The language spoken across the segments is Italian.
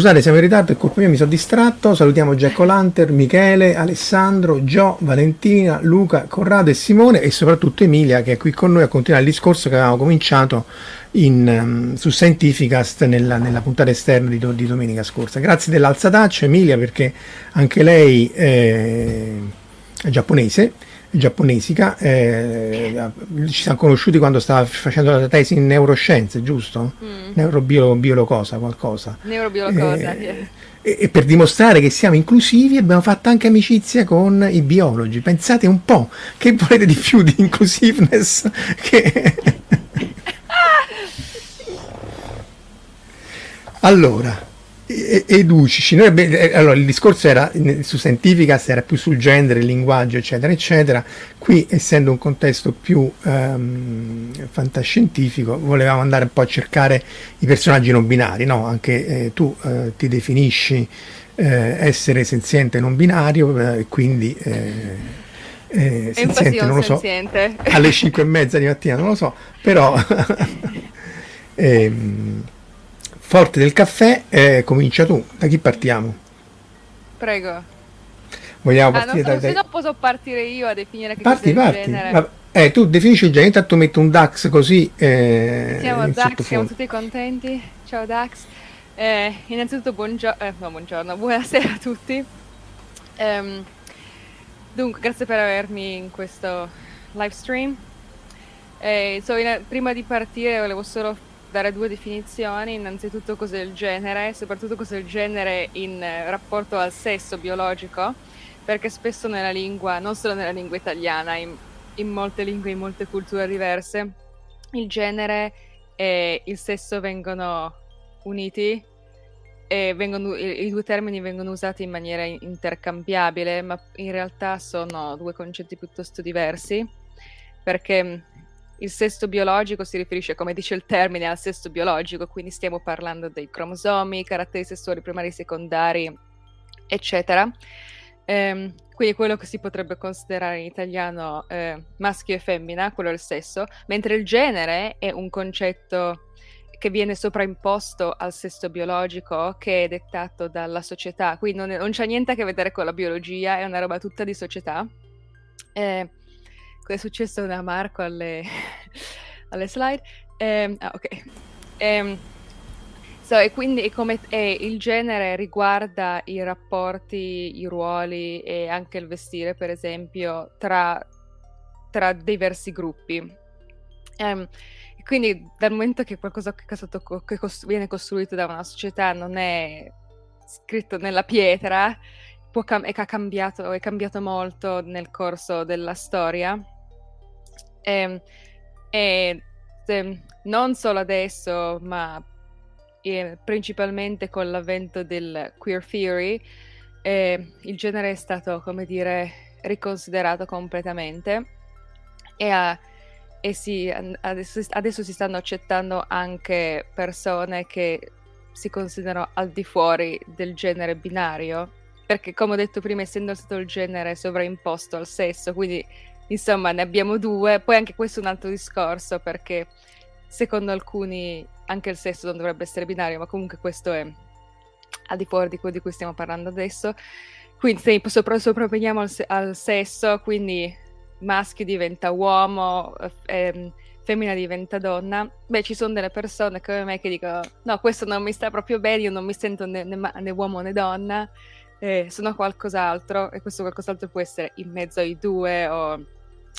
Scusate, siamo in ritardo, è colpa mia, mi sono distratto. Salutiamo Jack O'Lanter, Michele, Alessandro, Gio, Valentina, Luca, Corrado e Simone e soprattutto Emilia che è qui con noi a continuare il discorso che avevamo cominciato in, um, su Scientificast nella, nella, puntata esterna di, di, domenica scorsa. Grazie dell'alzataccia Emilia perché anche lei è giapponese giapponesica, eh, ci siamo conosciuti quando stava facendo la tesi in neuroscienze, giusto? Mm. Neurobiolo cosa, qualcosa. Neurobiolo cosa, eh, e, e, per dimostrare che siamo inclusivi abbiamo fatto anche amicizia con i biologi. Pensate un po', che volete di più di inclusiveness? Che... allora, educici. Noi, eh, allora, il discorso era su Scientificas, era più sul genere, il linguaggio, eccetera, eccetera. Qui, essendo un contesto più um, fantascientifico, volevamo andare un po' a cercare i personaggi non binari, no? Anche eh, tu eh, ti definisci eh, essere senziente non binario, e quindi eh, senziente, non lo so, senziente. alle 5 e mezza di mattina, non lo so, però... ehm, Forte del caffè, eh, comincia tu. Da chi partiamo? Prego. Vogliamo partire ah, so, da... Se no posso partire io a definire che parti, cos'è parti. genere. eh, tu definisci il genere, intanto metto un DAX così. Eh, siamo DAX, siamo tutti contenti. Ciao DAX. Eh, innanzitutto buongiorno, eh, no, buongiorno, buonasera a tutti. Um, dunque, grazie per avermi in questo live stream. Eh, so, in, prima di partire volevo solo dare due definizioni, innanzitutto cos'è il genere, soprattutto cos'è il genere in eh, rapporto al sesso biologico, perché spesso nella lingua, non solo nella lingua italiana, in, in molte lingue, in molte culture diverse, il genere e il sesso vengono uniti e vengono, i, i due termini vengono usati in maniera intercambiabile, ma in realtà sono due concetti piuttosto diversi, perché il sesto biologico si riferisce, come dice il termine, al sesto biologico, quindi stiamo parlando dei cromosomi, caratteri sessuali primari e secondari, eccetera. Ehm, quindi quello che si potrebbe considerare in italiano eh, maschio e femmina, quello è il sesso, mentre il genere è un concetto che viene sopraimposto al sesto biologico che è dettato dalla società, quindi non, è, non c'è niente a che vedere con la biologia, è una roba tutta di società. Eh, è successo da Marco alle, alle slide. Eh, ah, ok. Eh, so, e quindi come eh, il genere riguarda i rapporti, i ruoli e anche il vestire, per esempio, tra, tra diversi gruppi. Um, quindi dal momento che qualcosa che, che costru- viene costruito da una società non è scritto nella pietra, cam- è, cambiato, è cambiato molto nel corso della storia e, e se, non solo adesso, ma eh, principalmente con l'avvento del queer theory, eh, il genere è stato, come dire, riconsiderato completamente. E, uh, e si, adesso, adesso, si stanno accettando anche persone che si considerano al di fuori del genere binario, perché come ho detto prima, essendo stato il genere sovraimposto al sesso, quindi Insomma, ne abbiamo due. Poi anche questo è un altro discorso perché secondo alcuni anche il sesso non dovrebbe essere binario, ma comunque questo è al di fuori di quello di cui stiamo parlando adesso. Quindi se sopra, sopravveniamo al, al, sesso, quindi maschio diventa uomo, ehm, femmina diventa donna, beh ci sono delle persone come me che dicono no questo non mi sta proprio bene, io non mi sento né, né, né uomo né donna, eh, sono qualcos'altro e questo qualcos'altro può essere in mezzo ai due o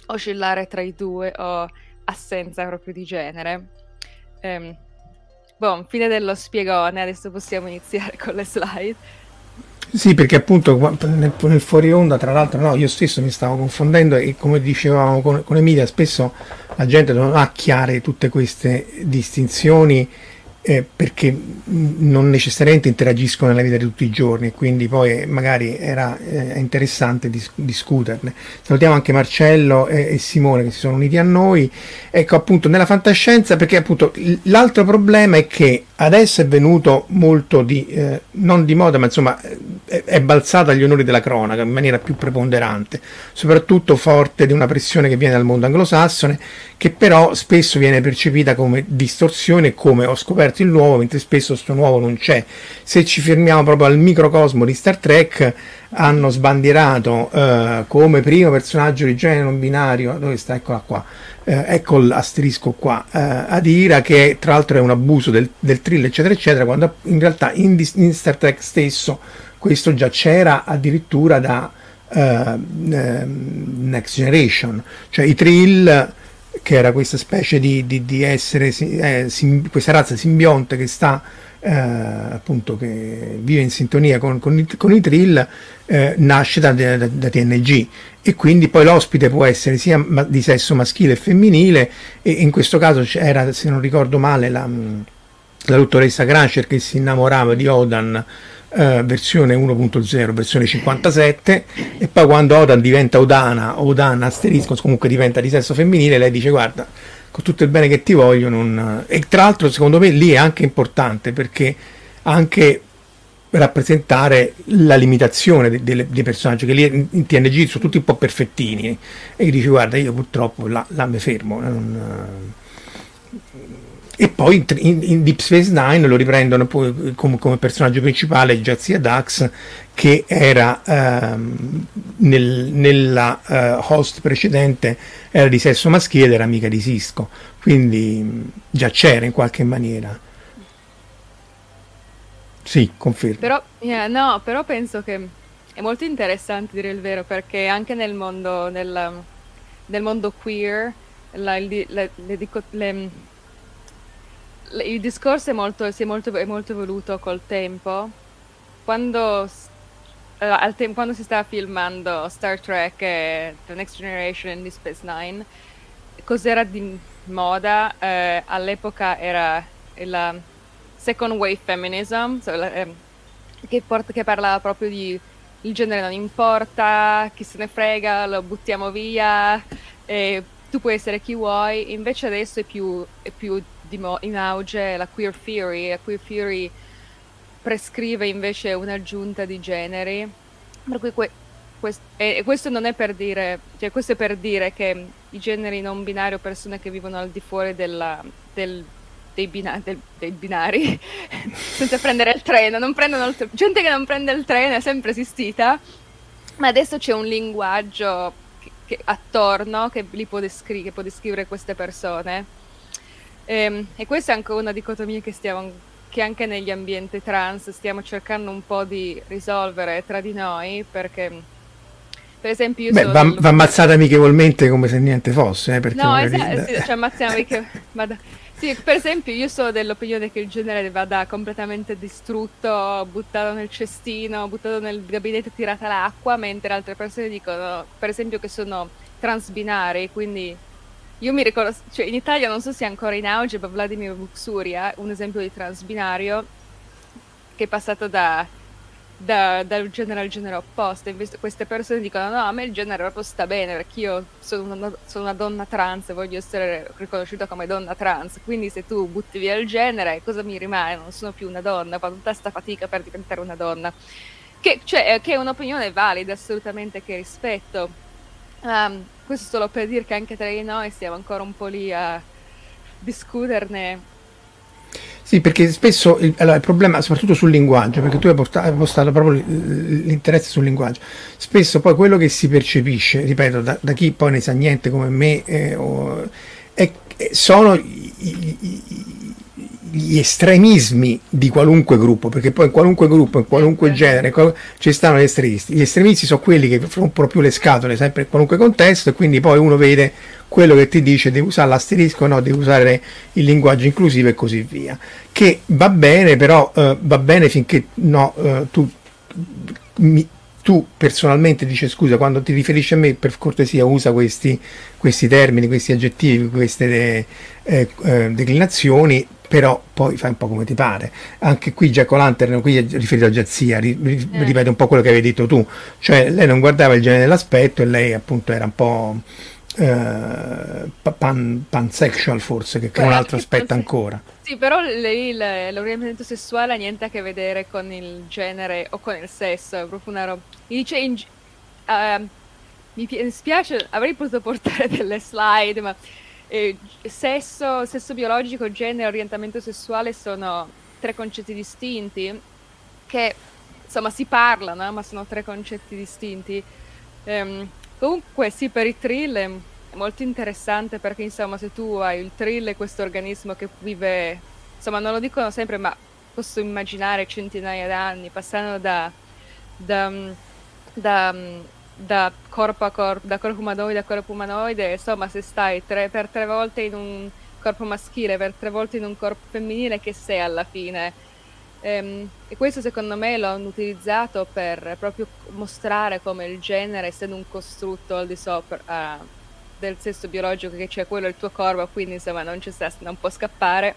oscillare tra i due o assenza proprio di genere. Um, Boh, fine dello spiegone, adesso possiamo iniziare con le slide. Sì, perché appunto nel, nel fuori onda, tra l'altro, no, io stesso mi stavo confondendo e come dicevamo con, con Emilia, spesso la gente non ha chiare tutte queste distinzioni eh, perché non necessariamente interagiscono nella vita di tutti i giorni, quindi poi magari era eh, interessante dis- discuterne. Salutiamo anche Marcello e, e, Simone che si sono uniti a noi. Ecco appunto nella fantascienza, perché appunto l'altro problema è che adesso è venuto molto di, eh, non di moda, ma insomma è, è balzata agli onori della cronaca in maniera più preponderante, soprattutto forte di una pressione che viene dal mondo anglosassone, che però spesso viene percepita come distorsione, come ho scoperto il nuovo, mentre spesso questo nuovo non c'è. Se ci fermiamo proprio al microcosmo di Star Trek, hanno sbandierato eh, come primo personaggio di genere non binario, dove sta? Eccola qua eh, ecco l'asterisco qua, eh, Adira che tra l'altro è un abuso del, del thrill eccetera eccetera, quando in realtà in, in, Star Trek stesso questo già c'era addirittura da eh, Next Generation, cioè i trill che era questa specie di, di, di essere, eh, sim, questa razza simbionte che sta eh, appunto che vive in sintonia con, con, i, con i trill eh, nasce da, da, da, TNG e quindi poi l'ospite può essere sia di sesso maschile e femminile e in questo caso c'era se non ricordo male la, la dottoressa Crusher che si innamorava di Odan Uh, versione 1.0, versione 57 e poi quando Odan diventa Odana, Odan asterisco, comunque diventa di sesso femminile, lei dice guarda, con tutto il bene che ti voglio. Non... E tra l'altro, secondo me, lì è anche importante perché anche rappresentare la limitazione dei, dei, dei personaggi che lì in TNG sono tutti un po' perfettini e dici guarda io purtroppo là, là mi fermo non, e poi in, in, Deep Space Nine lo riprendono poi come, come personaggio principale Jazia Dax che era ehm, nel, nella uh, host precedente era di sesso maschile ed era amica di Cisco. Quindi già c'era in qualche maniera. Sì, confermo. Però, yeah, no, però penso che è molto interessante dire il vero perché anche nel mondo nel, nel mondo queer la, le, le, le, il discorso è molto, è, molto, è molto evoluto col tempo. Quando, uh, te- quando, si stava filmando Star Trek e The Next Generation e Space Nine, cos'era di moda? Uh, all'epoca era la second wave feminism, so, la, eh, che, porta, che parlava proprio di il genere non importa, chi se ne frega, lo buttiamo via, tu puoi essere chi vuoi, invece adesso è più, è più mo- in auge la queer theory, la queer theory prescrive invece un'aggiunta di generi, per cui que- quest- e questo non è per dire, cioè questo è per dire che i generi non binari o persone che vivono al di fuori della, del, dei, bina- del, dei, binari senza prendere il treno, non prendono il, gente che non prende il treno è sempre esistita, ma adesso c'è un linguaggio che, che, attorno che, li può, descri- che può descrivere queste persone e, ehm, e questa è anche una dicotomia che, stiamo, che anche negli ambienti trans stiamo cercando un po' di risolvere tra di noi perché per esempio io Beh, va, va ammazzata amichevolmente come se niente fosse eh, no esatto sì, ci ammazziamo amichevolmente sì, per esempio io sono dell'opinione che il genere vada completamente distrutto, buttato nel cestino, buttato nel gabinetto e tirata l'acqua, mentre altre persone dicono, per esempio, che sono transbinari, quindi io mi ricordo, cioè in Italia non so se è ancora in auge, ma Vladimir Buxuria, un esempio di transbinario che è passato da, da, dal genere al genere opposto. Invece queste persone dicono: No, a me il genere proprio sta bene perché io sono una, sono una donna trans e voglio essere riconosciuta come donna trans. Quindi se tu butti via il genere, cosa mi rimane? Non sono più una donna, fa tutta sta fatica per diventare una donna. Che, cioè, che è un'opinione valida, assolutamente, che rispetto Um, questo solo per dire che anche tra di noi siamo ancora un po' lì a discuterne. Sì, perché spesso il, allora, il, problema, soprattutto sul linguaggio, perché tu hai, portato, postato proprio l'interesse sul linguaggio, spesso poi quello che si percepisce, ripeto, da, da chi poi ne sa niente come me, eh, o, è, sono i, i, gli estremismi di qualunque gruppo, perché poi in qualunque gruppo, in qualunque genere, ci stanno gli estremisti. Gli estremisti sono quelli che rompono più le scatole sempre in qualunque contesto e quindi poi uno vede quello che ti dice devi usare l'asterisco, no, devi usare il linguaggio inclusivo e così via. Che va bene, però eh, va bene finché no, eh, tu mi, tu personalmente dici scusa quando ti riferisci a me per cortesia usa questi, questi termini, questi aggettivi, queste eh, eh, declinazioni però poi fai un po' come ti pare. Anche qui Jack O'Lantern, qui è riferito a Giazia, ri, ri, eh. ripete un po' quello che avevi detto tu, cioè lei non guardava il genere dell'aspetto e lei appunto era un po' eh, pan, pansexual forse, che, è un altro aspetto ancora. Sì, però lei l'orientamento sessuale ha niente a che vedere con il genere o con il sesso, è proprio una roba... Mi dice... In, uh, mi spiace, avrei potuto portare delle slide, ma eh, sesso, sesso biologico, genere, orientamento sessuale sono tre concetti distinti che insomma si parlano, ma sono tre concetti distinti. Um, comunque sì, per i trill è molto interessante perché insomma se tu hai il trill è questo organismo che vive, insomma non lo dicono sempre, ma posso immaginare centinaia d'anni, passando da, da, da da corpo a corpo, da corpo umanoide a corpo umanoide, insomma se stai tre, per tre volte in un corpo maschile, per tre volte in un corpo femminile, che sei alla fine? Ehm, e questo secondo me lo hanno utilizzato per proprio mostrare come il genere, essendo un costrutto al di sopra uh, del sesso biologico, che c'è quello il tuo corpo, quindi insomma non, sta, non può scappare,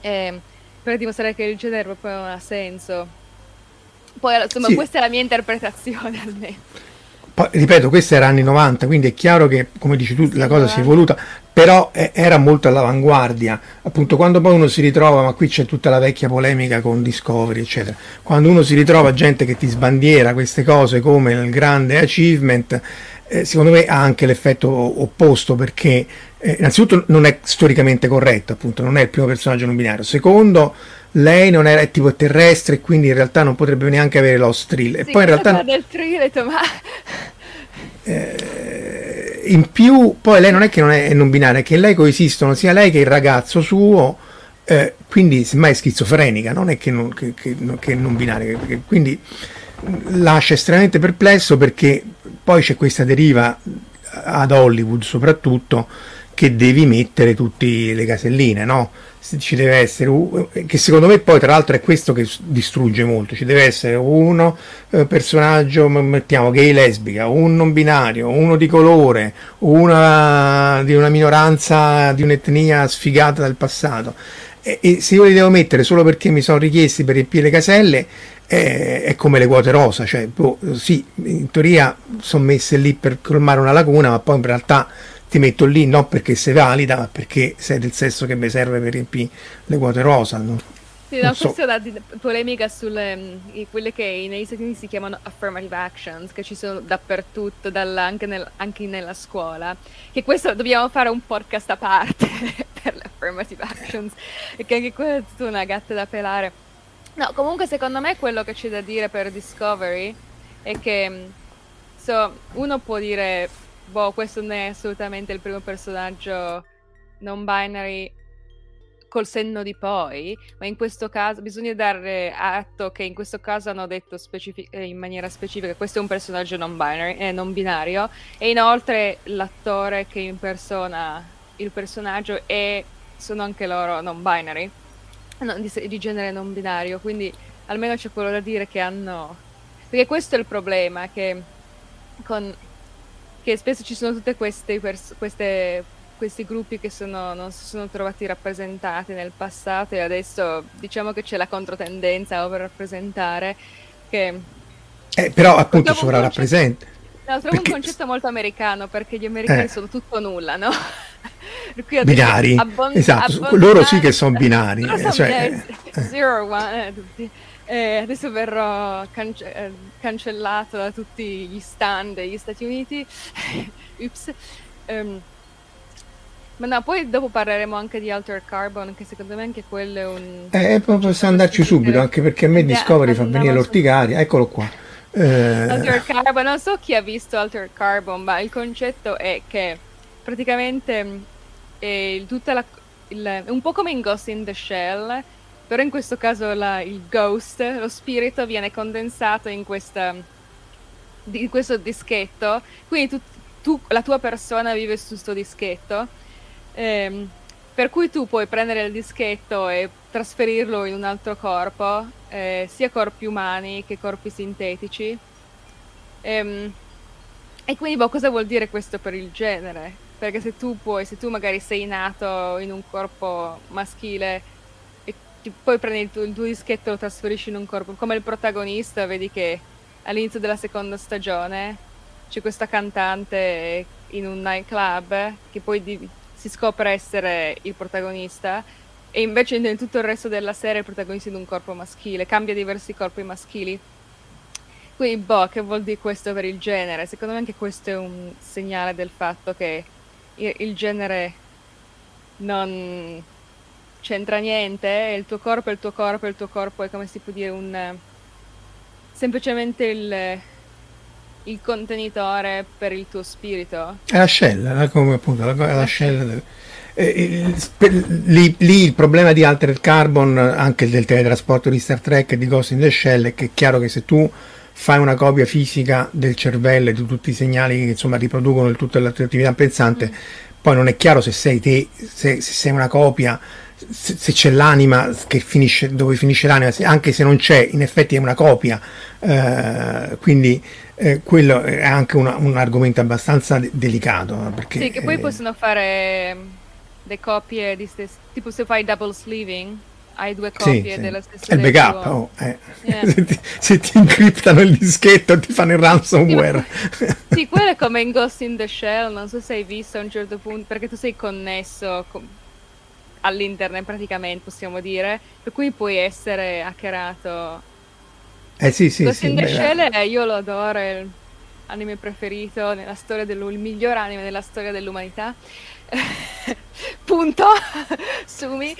ehm, per dimostrare che il genere proprio non ha senso. Poi insomma sì. questa è la mia interpretazione almeno. Poi, ripeto, questo era anni 90, quindi è chiaro che, come dici tu, la cosa si è evoluta, però eh, era molto all'avanguardia. Appunto, quando poi uno si ritrova, ma qui c'è tutta la vecchia polemica con Discovery, eccetera, quando uno si ritrova gente che ti sbandiera queste cose come il grande achievement, eh, secondo me ha anche l'effetto opposto perché eh, innanzitutto non è storicamente corretto, appunto, non è il primo personaggio non binario. Secondo, lei non era tipo terrestre, quindi in realtà non potrebbe neanche avere lo strill. E poi in realtà. del trillet, ma. Eh, in più, poi lei non è che non è non binaria, è che lei coesistono sia lei che il ragazzo suo. Eh, quindi semmai è schizofrenica, non è che non, che, che, che non binaria, quindi lascia estremamente perplesso perché poi c'è questa deriva ad Hollywood soprattutto che devi mettere tutte le caselline, no? Ci deve essere, che secondo me poi tra l'altro è questo che distrugge molto, ci deve essere uno eh, personaggio, mettiamo gay lesbica, un non binario, uno di colore, una di una minoranza, di un'etnia sfigata del passato. E, e se io li devo mettere solo perché mi sono richiesti per riempire le caselle, è, è come le quote rosa, cioè boh, sì, in teoria sono messe lì per colmare una lacuna, ma poi in realtà ti metto lì non perché sei valida, ma perché sei del sesso che mi serve per riempire le quote rosa. No? Sì, no, so. questa è la polemica sulle um, quelle che negli Stati Uniti si chiamano affirmative actions, che ci sono dappertutto, dalla, anche, nel, anche, nella scuola. Che questo dobbiamo fare un podcast a parte per le affirmative actions, perché anche quella è tutta una gatta da pelare. No, comunque secondo me quello che c'è da dire per Discovery è che mm, so, uno può dire boh, questo non è assolutamente il primo personaggio non binary col senno di poi, ma in questo caso bisogna dare atto che in questo caso hanno detto specific- eh, in maniera specifica questo è un personaggio non binary, eh, non binario e inoltre l'attore che impersona il personaggio e sono anche loro non binary, no, di, di genere non binario, quindi almeno c'è quello da dire che hanno perché questo è il problema che con che spesso ci sono tutte queste, pers- queste questi gruppi che sono, non si sono trovati rappresentati nel passato e adesso diciamo che c'è la controtendenza a over-rappresentare che... Eh, però appunto sovrarappresenta. No, trovo perché... un concetto molto americano perché gli americani eh. sono tutto nulla, no? binari, abbon- esatto, abbon- loro sì che sono binari. Eh, cioè. Zero, one, eh, tutti. Eh, adesso verrò cance- eh, cancellato da tutti gli stand degli Stati Uniti. Ups. Um, Ma no, poi dopo parleremo anche di Alter Carbon, che secondo me anche quello è un... Eh, possiamo andarci subito, anche perché a me Discovery fa venire l'orticaria, eccolo qua. Eh... Alter Carbon, non so chi ha visto Alter Carbon, ma il concetto è che praticamente è tutta la, il, è un po' come in Ghost in the Shell, però in questo caso la, il ghost, lo spirito, viene condensato in, questa, in questo dischetto, quindi tu, tu, la tua persona vive su questo dischetto Ehm, per cui tu puoi prendere il dischetto e trasferirlo in un altro corpo, eh, sia corpi umani che corpi sintetici. Ehm, e quindi boh, cosa vuol dire questo per il genere? Perché se tu puoi, se tu magari sei nato in un corpo maschile poi prendi il tuo, il tuo dischetto e lo trasferisci in un corpo, come il protagonista, vedi che all'inizio della seconda stagione c'è questa cantante in un nightclub che poi di, si scopre essere il protagonista e invece in tutto il resto della serie è il protagonista di un corpo maschile, cambia diversi corpi maschili. Quindi, boh, che vuol dire questo per il genere? Secondo me anche questo è un segnale del fatto che il genere non c'entra niente, il tuo corpo è il tuo corpo, il tuo corpo è come si può dire un... semplicemente il il contenitore per il tuo spirito? È la shell, come appunto, la, la shell del, eh, il, lì, lì, il problema di Altered Carbon, anche del teletrasporto di Star Trek e di Ghost in the Shell, è che è chiaro che se tu fai una copia fisica del cervello e di tutti i segnali che insomma riproducono tutta l'attività pensante, mm. poi non è chiaro se sei te, se, se sei una copia se, se, c'è l'anima che finisce dove finisce l'anima, anche se non c'è, in effetti è una copia, eh, quindi eh, quello è anche una, un argomento abbastanza de- delicato. Perché, sì, che poi eh, possono fare le copie di stesse, tipo se fai double sleeving, hai due copie sì, sì. della stessa È il backup, oh, eh. yeah. se, ti, se, ti, incriptano il dischetto ti fanno il ransomware. Sì, sì, quello è come in Ghost in the Shell, non so se hai visto a un certo punto, perché tu sei connesso con, all'internet praticamente, possiamo dire, per cui puoi essere hackerato. Eh sì, sì, Ghost sì. in the Shell io lo adoro, è l'anime preferito nella storia del il miglior anime nella storia dell'umanità. Punto. Sumi.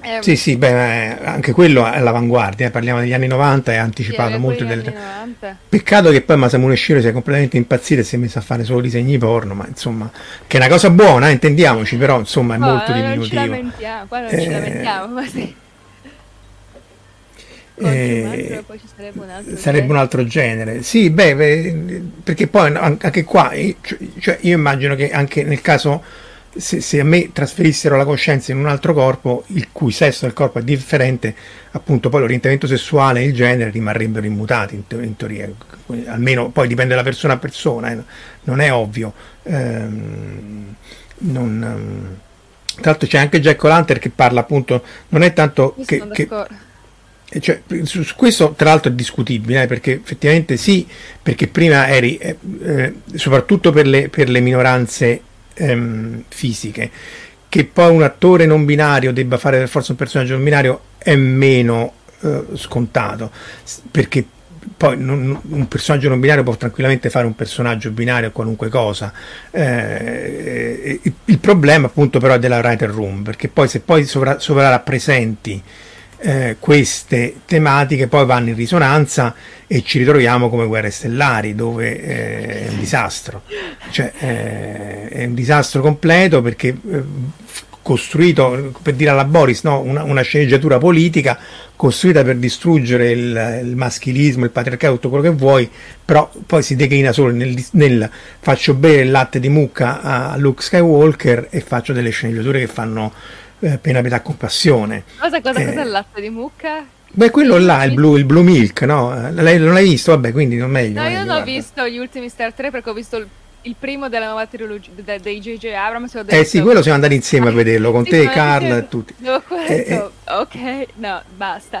Eh, sì, sì, beh, anche quello è all'avanguardia, eh, parliamo degli anni 90 e ha anticipato sì, molto delle... Peccato che poi Masamune Shiro sia completamente impazzito e si è messo a fare solo disegni porno, ma insomma, che è una cosa buona, eh, intendiamoci, però insomma è oh, molto diminutivo. Non ci lamentiamo, qua non eh, ci lamentiamo, ma sì. Eh, poi ci sarebbe un altro sarebbe un altro genere. Sì, beh, perché poi anche qua, cioè, io immagino che anche nel caso se, se, a me trasferissero la coscienza in un altro corpo, il cui sesso del corpo è differente, appunto poi l'orientamento sessuale e il genere rimarrebbero immutati in, te- in teoria, almeno poi dipende da persona a persona, eh. non è ovvio. Ehm, non, um, tra l'altro c'è anche Jack O'Lantern che parla appunto, non è tanto che... che eh, cioè, su, su, questo tra l'altro è discutibile eh, perché effettivamente sì, perché prima eri, eh, eh, soprattutto per le, per le minoranze ehm, fisiche. Che poi un attore non binario debba fare per forza un personaggio non binario è meno eh, scontato, perché poi non, un personaggio non binario può tranquillamente fare un personaggio binario qualunque cosa. Eh, il, il, problema appunto però è della writer room, perché poi se poi sovra, sovrarappresenti eh, queste tematiche poi vanno in risonanza e ci ritroviamo come guerre stellari dove eh, è un disastro cioè eh, è un disastro completo perché eh, costruito per dire alla Boris no? una, una, sceneggiatura politica costruita per distruggere il, il, maschilismo il patriarcato tutto quello che vuoi però poi si declina solo nel, nel faccio bere il latte di mucca a Luke Skywalker e faccio delle sceneggiature che fanno eh, pena pietà compassione. Cosa, cosa, eh, cosa è il latte di mucca? Beh, quello là, il blue, il blue milk, no? Lei non l'hai visto? Vabbè, quindi non meglio. No, meglio, io non ho visto gli ultimi Star 3 perché ho visto il, il primo della nuova trilogia de, dei J.J. Abrams. Eh sì, quello siamo andati insieme a vederlo, con sì, te, Carl e tutti. No, eh, eh, ok, no, basta.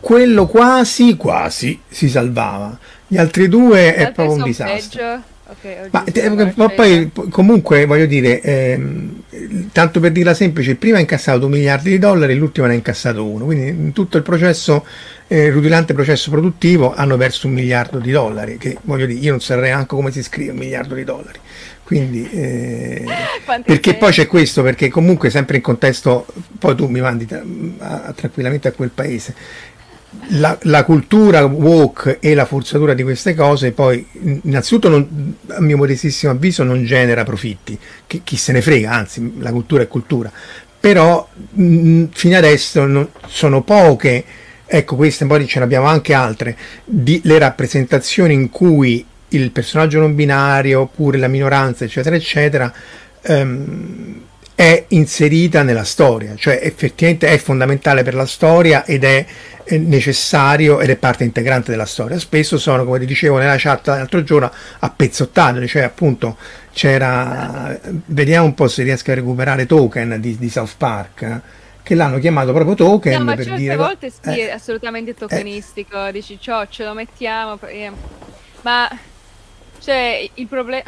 Quello quasi, quasi si salvava. Gli altri due è proprio un disastro. Peggio. Okay, ma, ma poi comunque voglio dire, ehm, tanto per dirla semplice, il primo ha incassato 2 miliardi di dollari, l'ultimo ne ha incassato uno, quindi in tutto il processo, eh, rutilante processo produttivo hanno perso un miliardo di dollari, che voglio dire, io non saprei neanche come si scrive un miliardo di dollari. Quindi, eh, perché poi c'è questo, perché comunque sempre in contesto, poi tu mi mandi tra, a, tranquillamente a quel paese, la, la, cultura woke e la forzatura di queste cose poi innanzitutto non, a mio modestissimo avviso non genera profitti, chi, chi se ne frega, anzi la cultura è cultura, però mh, fino adesso non, sono poche, ecco queste poi ce ne abbiamo anche altre, di, le rappresentazioni in cui il personaggio non binario oppure la minoranza eccetera eccetera ehm, è inserita nella storia, cioè effettivamente è fondamentale per la storia ed è necessario ed è parte integrante della storia. Spesso sono, come ti dicevo nella chat l'altro giorno, appezzottate, cioè appunto c'era, vediamo un po' se riesco a recuperare Token di, di South Park, che l'hanno chiamato proprio Token no, ma per certe dire... volte sì, eh, è assolutamente tokenistico, eh, dici ciò, ce lo mettiamo, ma cioè il, proble-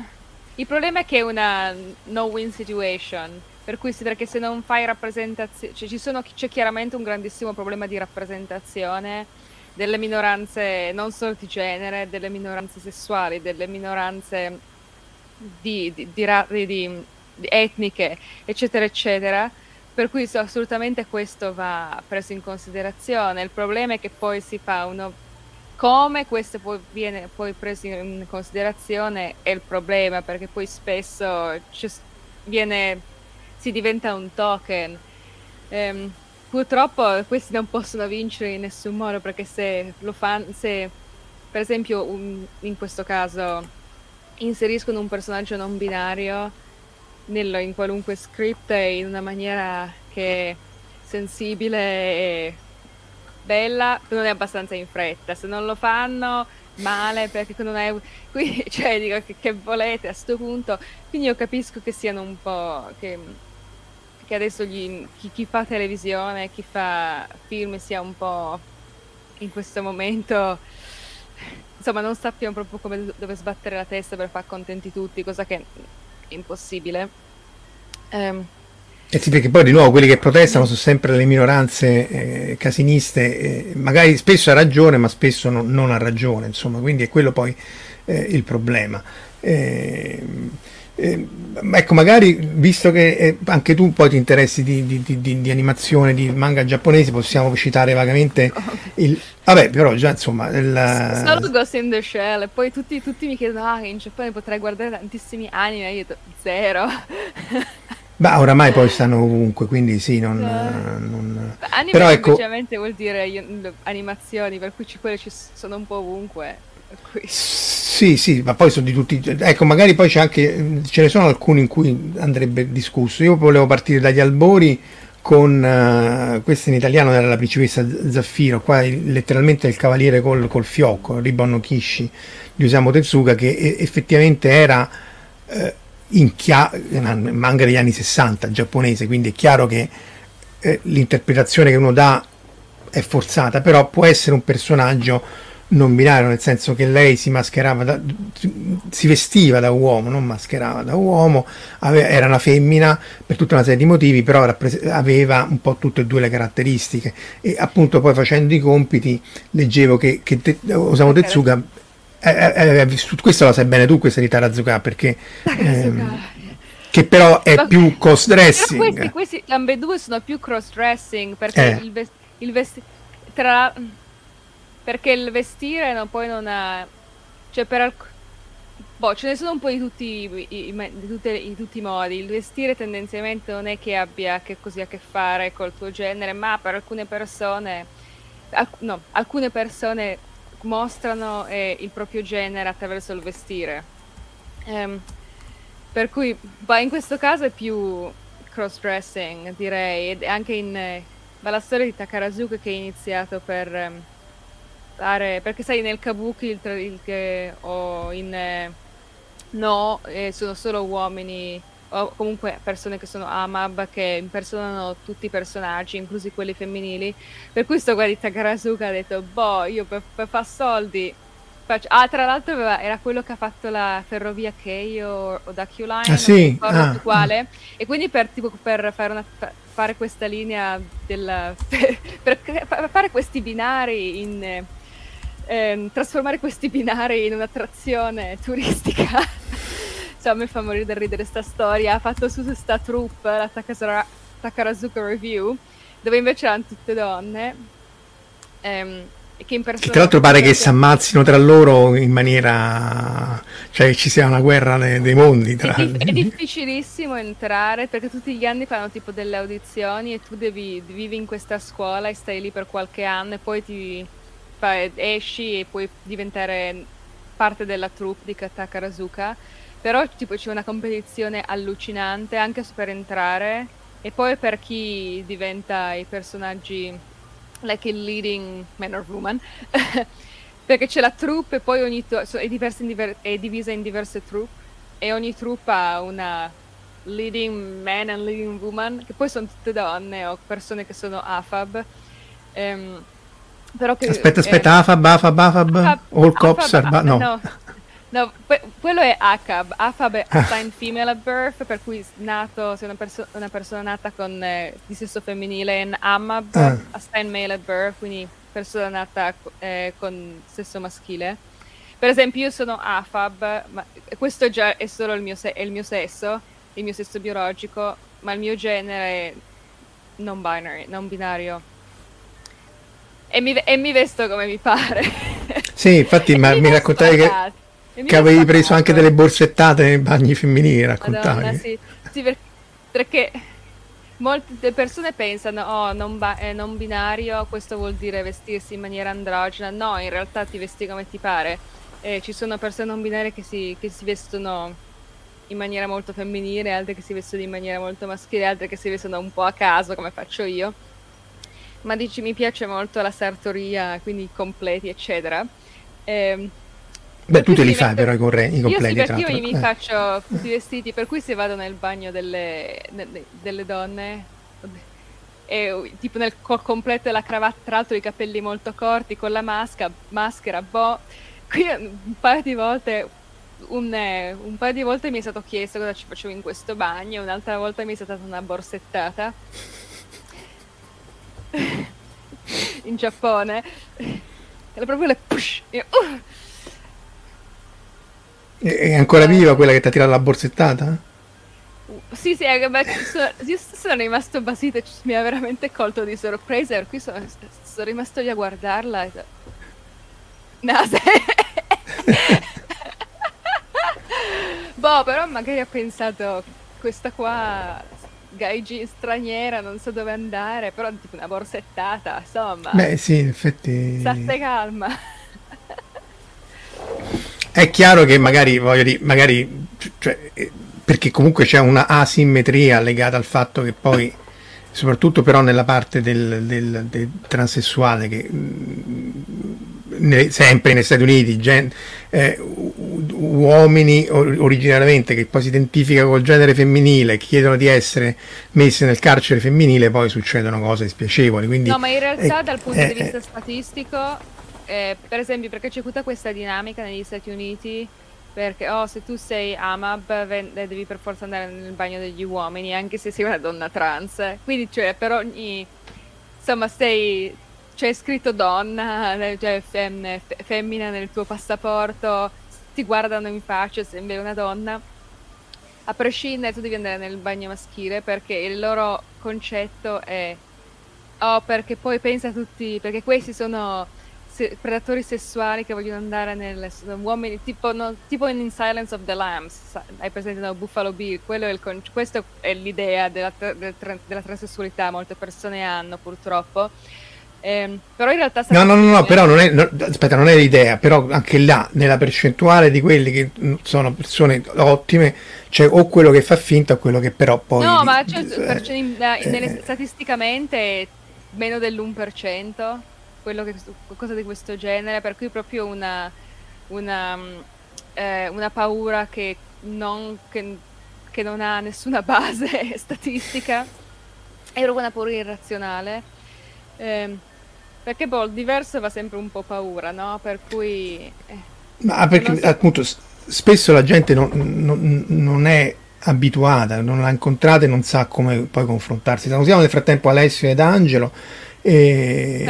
il problema è che è una no-win situation per cui si se non fai rappresentazione, cioè ci sono, c'è chiaramente un grandissimo problema di rappresentazione delle minoranze non solo di genere, delle minoranze sessuali, delle minoranze di, di, di, etniche, eccetera, eccetera. Per cui assolutamente questo va preso in considerazione. Il problema è che poi si fa uno come questo poi viene poi preso in considerazione è il problema, perché poi spesso viene si diventa un token. Ehm, purtroppo questi non possono vincere in nessun modo perché se lo fanno, se per esempio un, in questo caso inseriscono un personaggio non binario nello, in qualunque script in una maniera che è sensibile e bella, non è abbastanza in fretta. Se non lo fanno male perché non è qui cioè dico che, che volete a questo punto quindi io capisco che siano un po' che che adesso gli, chi, chi, fa televisione, chi fa film sia un po' in questo momento, insomma, non sappiamo proprio come dove sbattere la testa per far contenti tutti, cosa che è impossibile. Um, eh sì, perché poi di nuovo quelli che protestano sono sempre le minoranze eh, casiniste, eh, magari spesso ha ragione, ma spesso non, non, ha ragione, insomma, quindi è quello poi eh, il problema. Eh, eh, ecco, magari visto che eh, anche tu poi ti interessi di, di, di, di, animazione, di manga giapponesi, possiamo citare vagamente il. Vabbè, però già insomma. Il... Solo Ghost in the Shell, e poi tutti, tutti mi chiedono: ah, in Giappone potrei guardare tantissimi anime, io dico zero. Beh, oramai poi stanno ovunque, quindi sì, non... non... Anime Però ecco... vuol dire io, animazioni, per cui quelle ci sono un po' ovunque. Sì, sì, ma poi sono di tutti. Ecco, magari poi c'è anche. Ce ne sono alcuni in cui andrebbe discusso. Io volevo partire dagli albori con uh, questa in italiano era la principessa Zaffiro, qua letteralmente il cavaliere col, col fiocco, Ribbon Kishi di Osamu Tezuka, che effettivamente era uh, in chia- manga degli anni 60 giapponese, quindi è chiaro che uh, l'interpretazione che uno dà è forzata, però può essere un personaggio non binario, nel senso che lei si mascherava, da, si vestiva da uomo, non mascherava da uomo, aveva, era una femmina per tutta una serie di motivi, però rappres- aveva un po' tutte e due le caratteristiche. E appunto poi facendo i compiti leggevo che, che te, Osamu Tezuka eh, eh, eh, questo la sai bene tu questa di Tarazuka perché ehm, che però è più cross dressing. questi, questi ambedue sono più cross dressing perché eh. il, vest- il vestito tra perché il vestire no, poi non ha... Cioè per alc- Boh, ce ne sono un po' di tutti i, i, di tutte, in tutti i modi. Il vestire tendenzialmente non è che abbia che così a che fare col tuo genere, ma per alcune persone, alc- no, alcune persone mostrano eh, il proprio genere attraverso il vestire. Um, per cui, bah, in questo caso è più cross-dressing, direi, ed anche in eh, la storia di Takarazuka che è iniziato per... Um, fare perché sai nel kabuki il, il che ho in eh, no eh, sono solo uomini o comunque persone che sono amab che impersonano tutti i personaggi inclusi quelli femminili per questo guardi Takarasuka ha detto boh io per, per far soldi faccio ah tra l'altro era quello che ha fatto la ferrovia Kei o, o da Q-Line ah, sì? ah, quale ah. e quindi per, tipo, per fare, una, fare questa linea del, per, per fare questi binari in ehm, trasformare questi binari in un'attrazione turistica cioè, mi fa morire da ridere sta storia. Ha fatto su questa troupe, la Takasara, Takarazuka Review, dove invece erano tutte donne. Ehm, che in persona... Tra l'altro pare che si ammazzino tra loro in maniera... cioè ci sia una guerra dei, dei mondi. Tra... È, è, difficilissimo entrare perché tutti gli anni fanno tipo delle audizioni e tu devi, vivi in questa scuola e stai lì per qualche anno e poi ti fai, esci e puoi diventare parte della troupe di Takarazuka però tipo c'è una competizione allucinante anche per entrare. E poi per chi diventa i personaggi like il leading man or woman. Perché c'è la troupe e poi ogni to- è, diver- è, divisa in diverse troupe. E ogni troupe ha una leading man and leading woman che poi sono tutte donne o persone che sono AFAB um, però che, aspetta aspetta eh, AFAB AFAB AFAB, AFAB All Cops AFAB, no, no. No, que- quello è ACAB. AFAB è Assigned Female at Birth, per cui nato, sei una, perso- una persona nata con, eh, di sesso femminile, in AMAB, ah. Assigned Male at Birth, quindi persona nata eh, con sesso maschile. Per esempio, io sono AFAB, ma questo già è solo il mio, se- il mio sesso, il mio sesso biologico, ma il mio genere è non binary, non binario. E mi, e mi vesto come mi pare. Sì, infatti, ma mi, mi raccontavi che che avevi preso anche delle borsettate nei bagni femminili, raccontavi. Madonna, sì. sì, perché molte persone pensano, oh, non, ba- eh, non, binario, questo vuol dire vestirsi in maniera androgena. No, in realtà ti vesti come ti pare. Eh, ci sono persone non binarie che si, che si, vestono in maniera molto femminile, altre che si vestono in maniera molto maschile, altre che si vestono un po' a caso, come faccio io. Ma dici, mi piace molto la sartoria, quindi i completi, eccetera. Eh, Beh, tu te li fai però i, corre- i completi. Io, sì, perché io mi eh. faccio tutti i vestiti, per cui se vado nel bagno delle, delle donne, e, tipo nel col completo della cravatta, tra l'altro i capelli molto corti, con la masca, maschera, boh. Qui un paio di volte un, un, paio di volte mi è stato chiesto cosa ci facevo in questo bagno, un'altra volta mi è stata una borsettata in Giappone. Era proprio le push. Io, uh, è ancora viva quella che ti ha tirato la borsettata? Sì, sì, beh, sono, io sono rimasto basito, mi ha veramente colto di sorpresa, per cui sono, sono rimasto lì a guardarla. E... No, se... boh, però magari ho pensato, questa qua, gaiji straniera, non so dove andare, però tipo una borsettata, insomma. Beh, sì, in effetti... State calma. È chiaro che magari, voglio dire, magari cioè, perché comunque c'è una asimmetria legata al fatto che poi, soprattutto però nella parte del, del, del transessuale, che ne, sempre negli Stati Uniti, gen, eh, uomini originariamente che poi si identificano col genere femminile, chiedono di essere messi nel carcere femminile, poi succedono cose spiacevoli. Quindi, no, ma in realtà eh, dal punto eh, di vista statistico eh, per esempio, perché c'è tutta questa dinamica negli Stati Uniti, perché oh, se tu sei AMAB devi per forza andare nel bagno degli uomini, anche se sei una donna trans. Quindi, cioè, per ogni... Insomma, sei... C'è scritto donna, cioè fem, femmina nel tuo passaporto, ti guardano in faccia, sembri una donna. A prescindere, tu devi andare nel bagno maschile perché il loro concetto è... Oh, perché poi pensa a tutti... Perché questi sono se- predatori sessuali che vogliono andare nelle uomini, tipo, no, tipo in Silence of the Lambs, hai presente no, Buffalo Bill, è con- questa è l'idea della, tra- della transessualità, molte persone hanno purtroppo. Eh, però in realtà no, no, no, no, però non è, no, aspetta, non è l'idea, però anche là nella percentuale di quelli che sono persone ottime c'è o quello che fa finta o quello che però poi No, ma cioè, eh, in, eh, statisticamente meno dell'1% quello che, qualcosa di questo genere, per cui proprio una, una, eh, una paura che non, che, che non, ha nessuna base statistica, è proprio una paura irrazionale. Eh, perché boh, il diverso va sempre un po' paura, no? Per cui... Eh, Ma perché so... appunto spesso la gente non, non, non è abituata, non l'ha incontrata e non sa come poi confrontarsi. Salutiamo nel frattempo Alessio ed Angelo e,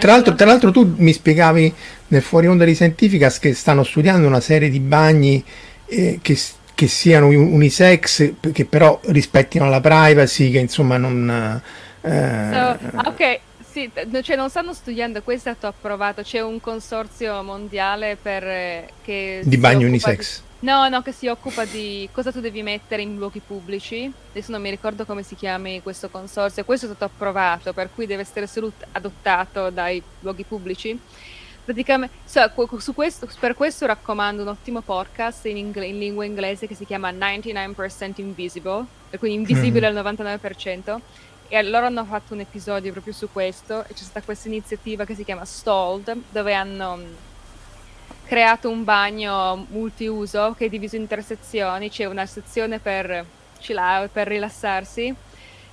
tra, l'altro, tra, l'altro, tu mi spiegavi nel fuori onda di Scientificas che stanno studiando una serie di bagni eh, che, che siano unisex, che però rispettino la privacy, che insomma non... Eh... So, ok, sì, cioè non stanno studiando, questo è stato approvato, c'è un consorzio mondiale per... Eh, che di bagno unisex. Di, no, no, che si occupa di cosa tu devi mettere in luoghi pubblici, adesso non mi ricordo come si chiami questo consorzio, questo è stato approvato, per cui deve essere solo adottato dai luoghi pubblici praticamente so, questo, per questo raccomando un ottimo podcast in, ingle, in, lingua inglese che si chiama 99% Invisible, cui invisibile mm. al 99%. E loro hanno fatto un episodio proprio su questo e c'è stata questa iniziativa che si chiama Stalled, dove hanno mm, creato un bagno multiuso che è diviso in tre sezioni, c'è una sezione per per rilassarsi,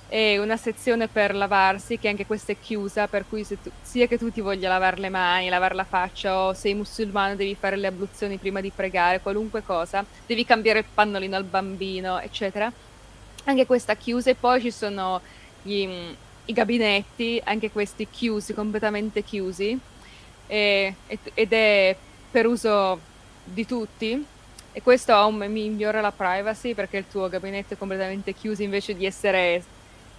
e una sezione per lavarsi che anche questa è chiusa per cui tu, sia che tu ti voglia lavare le mani, lavare la faccia o sei musulmano devi fare le abluzioni prima di pregare, qualunque cosa, devi cambiare il pannolino al bambino eccetera. Anche questa chiusa e poi ci sono gli, i gabinetti anche questi chiusi, completamente chiusi e, ed è per uso di tutti e questo un, migliora la privacy perché il tuo gabinetto è completamente chiuso invece di essere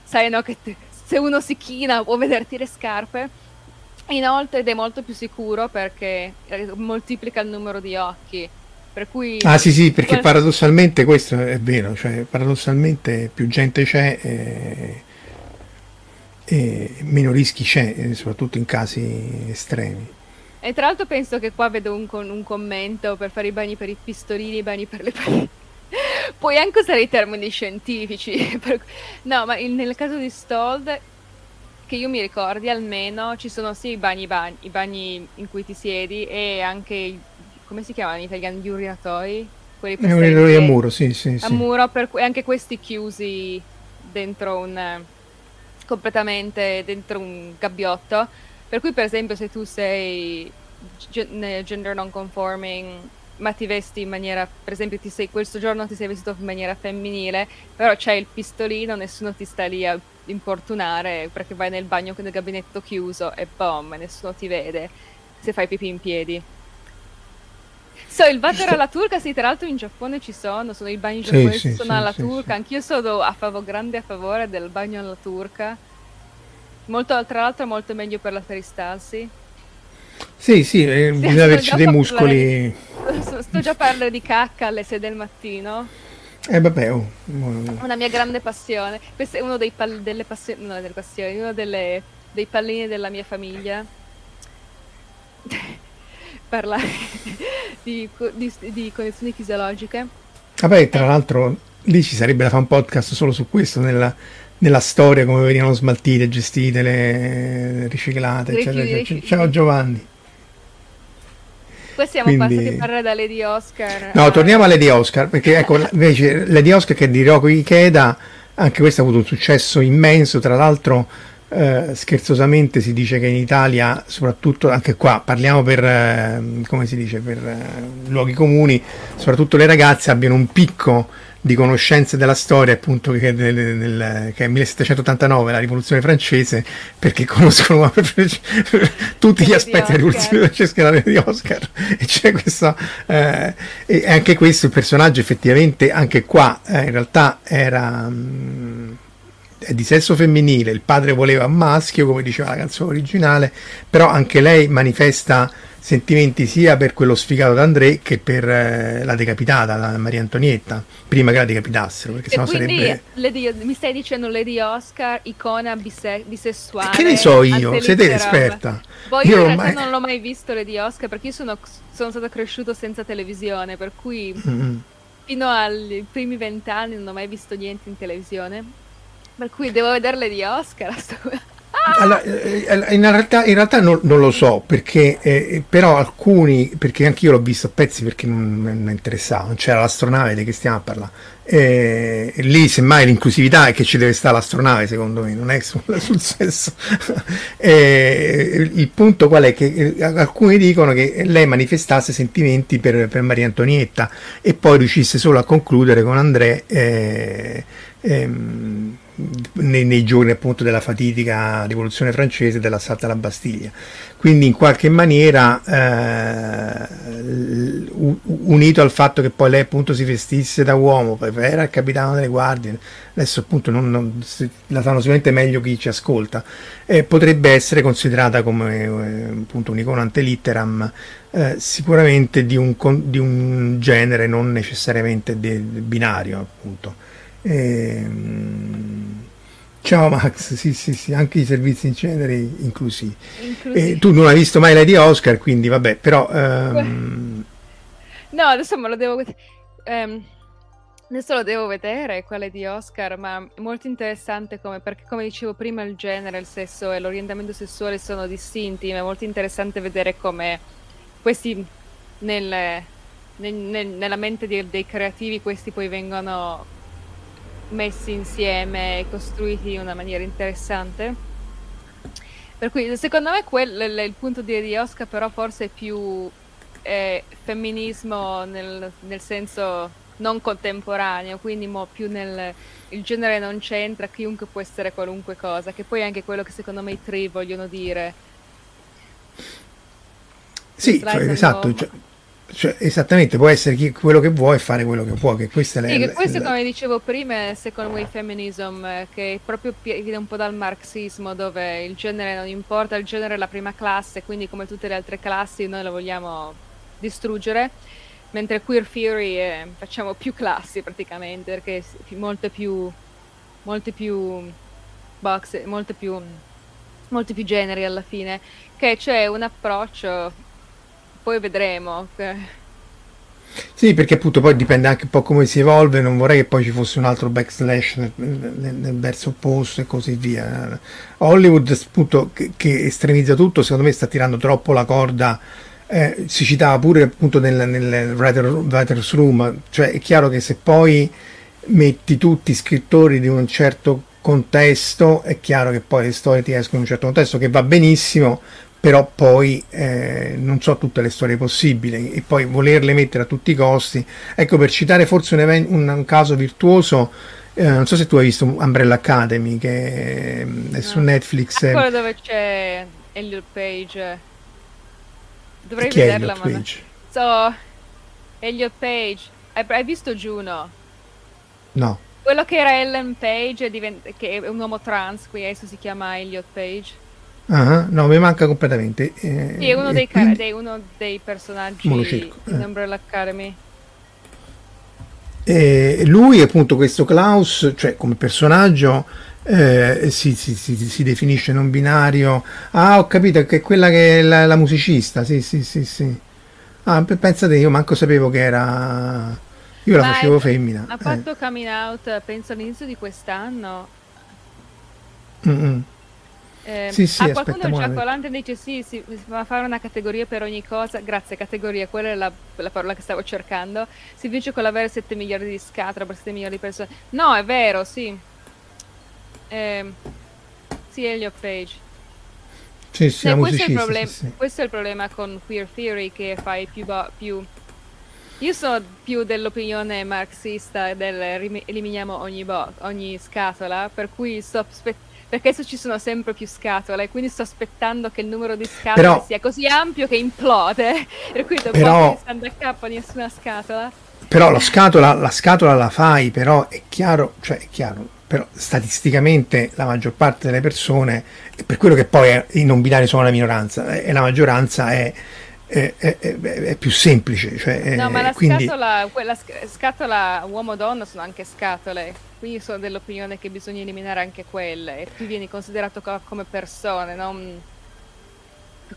sai no, che te, se uno si china può vederti le scarpe. Inoltre ed è molto più sicuro perché eh, moltiplica il numero di occhi. Per cui ah sì sì, perché paradossalmente questo è vero, cioè paradossalmente più gente c'è e, e meno rischi c'è, eh, soprattutto in casi estremi. E tra l'altro penso che qua vedo un, un commento per fare i bagni per i pistolini, i bagni per le palline. Puoi anche usare i termini scientifici. no, ma il, nel caso di Stold, che io mi ricordi almeno, ci sono sì i bagni, bagni, i bagni in cui ti siedi e anche, come si chiamano in italiano, gli urinatori? Quelli per urinatori a muro, sì, sì. A sì. muro, per, e anche questi chiusi dentro un... completamente dentro un gabbiotto. Per cui, per esempio, se tu sei gender non conforming ma ti vesti in maniera, per esempio, ti sei, questo giorno ti sei vestito in maniera femminile, però c'è il pistolino, nessuno ti sta lì a importunare perché vai nel bagno con il gabinetto chiuso e boom, nessuno ti vede se fai pipì in piedi. So, il water alla turca, sì, tra l'altro in Giappone ci sono, sono i bagni giapponesi, sì, sono sì, alla sì, turca, anch'io sono a favore, grande a favore del bagno alla turca. Molto, tra l'altro molto meglio per la peristalsi. Sì, sì, eh, bisogna averci dei muscoli. Sto, sto già parlando di cacca alle 6 del mattino. Eh vabbè, oh. una mia grande passione. Questo è uno dei pal- delle passioni, no, delle passioni, uno delle, dei pallini della mia famiglia. Parlare di, di, di condizioni fisiologiche. Vabbè, tra l'altro lì ci sarebbe da fare un podcast solo su questo, nella, nella storia, come venivano smaltite, gestite, le riciclate, eccetera, eccetera. Ciao Giovanni. Poi siamo Quindi... passati a parlare da Lady Oscar. No, a... torniamo a Lady Oscar, perché ecco, invece Lady Oscar che è di Rocco Ikeda, anche questo ha avuto un successo immenso, tra l'altro eh, scherzosamente si dice che in Italia, soprattutto anche qua, parliamo per, eh, come si dice, per eh, luoghi comuni, soprattutto le ragazze abbiano un picco di conoscenze della storia appunto che, del, del, che è 1789 la rivoluzione francese perché conoscono tutti gli aspetti della rivoluzione francese di Oscar. E c'è questo eh, e anche questo il personaggio effettivamente anche qua eh, in realtà era mh, mm, è di sesso femminile il padre voleva maschio come diceva la canzone originale però anche lei manifesta sentimenti sia per quello sfigato d'André che per eh, la decapitata, la Maria Antonietta, prima che la decapitassero, perché sennò sarebbe... Lady, mi stai dicendo Lady Oscar, icona bise- bisessuale? Che ne so io, siete esperta. Poi io, io in realtà mai... non l'ho mai visto Lady Oscar, perché io sono, sono stato cresciuto senza televisione, per cui mm-hmm. fino ai primi vent'anni non ho mai visto niente in televisione. Per cui devo vedere Lady Oscar. Allora, eh, eh, in realtà, in realtà non, non, lo so perché eh, però alcuni perché anche io l'ho visto a pezzi perché non mi interessava non c'era l'astronave di che stiamo a parlare. Eh, lì semmai l'inclusività è che ci deve stare l'astronave secondo me non è sul, sul sesso eh, il punto qual è che eh, alcuni dicono che lei manifestasse sentimenti per, per Maria Antonietta e poi riuscisse solo a concludere con André ehm, nei, nei, giorni appunto della fatidica rivoluzione francese dell'assalto alla Bastiglia. Quindi in qualche maniera eh, unito al fatto che poi lei appunto si vestisse da uomo, era il capitano delle guardie, adesso appunto non, non, la sanno sicuramente meglio chi ci ascolta, eh, potrebbe essere considerata come eh, appunto un'icona antelitteram eh, sicuramente di un, di un, genere non necessariamente de binario appunto. Ehm, ciao Max, sì, sì, sì, anche i servizi in genere inclusivi. inclusivi. Eh, tu non hai visto mai Lady Oscar, quindi vabbè, però... Um... No, adesso me lo devo... Um, adesso lo devo vedere, quelle di Oscar, ma è molto interessante come, perché come dicevo prima il genere, il sesso e l'orientamento sessuale sono distinti, ma è molto interessante vedere come questi nel, nel, nel, nella mente dei, dei creativi questi poi vengono messi insieme e costruiti in una maniera interessante. Per cui secondo me quello è il punto di, Oscar, però forse è più eh, femminismo nel, nel, senso non contemporaneo, quindi più nel il genere non c'entra, chiunque può essere qualunque cosa, che poi è anche quello che secondo me i tri vogliono dire. Sì, esatto. Cioè, cioè, esattamente, può essere chi, quello che vuoi e fare quello che può, che questa è sì, la, che questo, la... come dicevo prima, è second way feminism, eh, che proprio viene un po' dal marxismo, dove il genere non importa, il genere è la prima classe, quindi come tutte le altre classi noi la vogliamo distruggere, mentre queer theory è, facciamo più classi praticamente, perché molte più, molte più box, molte più, molti più generi alla fine, che c'è un approccio poi vedremo. Sì, perché appunto poi dipende anche un po' come si evolve, non vorrei che poi ci fosse un altro backslash nel, nel, nel verso opposto e così via. Hollywood appunto che, che, estremizza tutto, secondo me sta tirando troppo la corda, eh, si citava pure appunto nel, nel writer, writer's room, cioè è chiaro che se poi metti tutti scrittori di un certo contesto, è chiaro che poi le storie ti escono in un certo contesto che va benissimo, però poi eh, non so tutte le storie possibili e poi volerle mettere a tutti i costi. Ecco, per citare forse un, event, un, un caso virtuoso, eh, non so se tu hai visto Umbrella Academy che è no. su Netflix. È quello dove c'è Elliot Page. Dovrei Chi vederla, Elliot ma Page? So, Elliot Page. Hai, hai visto Juno? No. Quello che era Ellen Page, che è un uomo trans, qui adesso si chiama Elliot Page. Ah, no, mi manca completamente. Eh, sì, è uno dei, quindi... car- uno dei personaggi di eh. Umbrella Academy. E lui, appunto, questo Klaus, cioè come personaggio, eh, si, si, si, si, definisce non binario. Ah, ho capito che è quella che è la, la musicista. Sì, sì, sì, sì. Ah, pensate, io manco sapevo che era. Io la Ma facevo è, femmina. Ha fatto eh. coming out, penso all'inizio di quest'anno. Mm-mm. Eh, sì, sì, a qualcuno Jack O'Lantern dice sì, si, si va fare una categoria per ogni cosa. Grazie, categoria, quella è la, la, parola che stavo cercando. Si dice con l'avere 7 miliardi di scatola per 7 miliardi di persone. No, è vero, sì. Eh, sì, Elliot Page. Sì, sì, cioè, questo, è problem- sì, questo, è il problema con Queer Theory che fai più, più io sono più dell'opinione marxista del eliminiamo ogni, bo- ogni scatola, per cui sto aspettando perché adesso ci sono sempre più scatole, quindi sto aspettando che il numero di scatole però, sia così ampio che implode, per cui dopo però, stando a capo nessuna scatola. Però la scatola, la scatola la fai, però è chiaro, cioè è chiaro, però statisticamente la maggior parte delle persone, per quello che poi è, i non binari sono la minoranza, e la maggioranza è è, è, è, più semplice. Cioè, no, ma la quindi... scatola, quella scatola uomo-donna sono anche scatole, quindi sono dell'opinione che bisogna eliminare anche quelle e tu vieni considerato come persone, non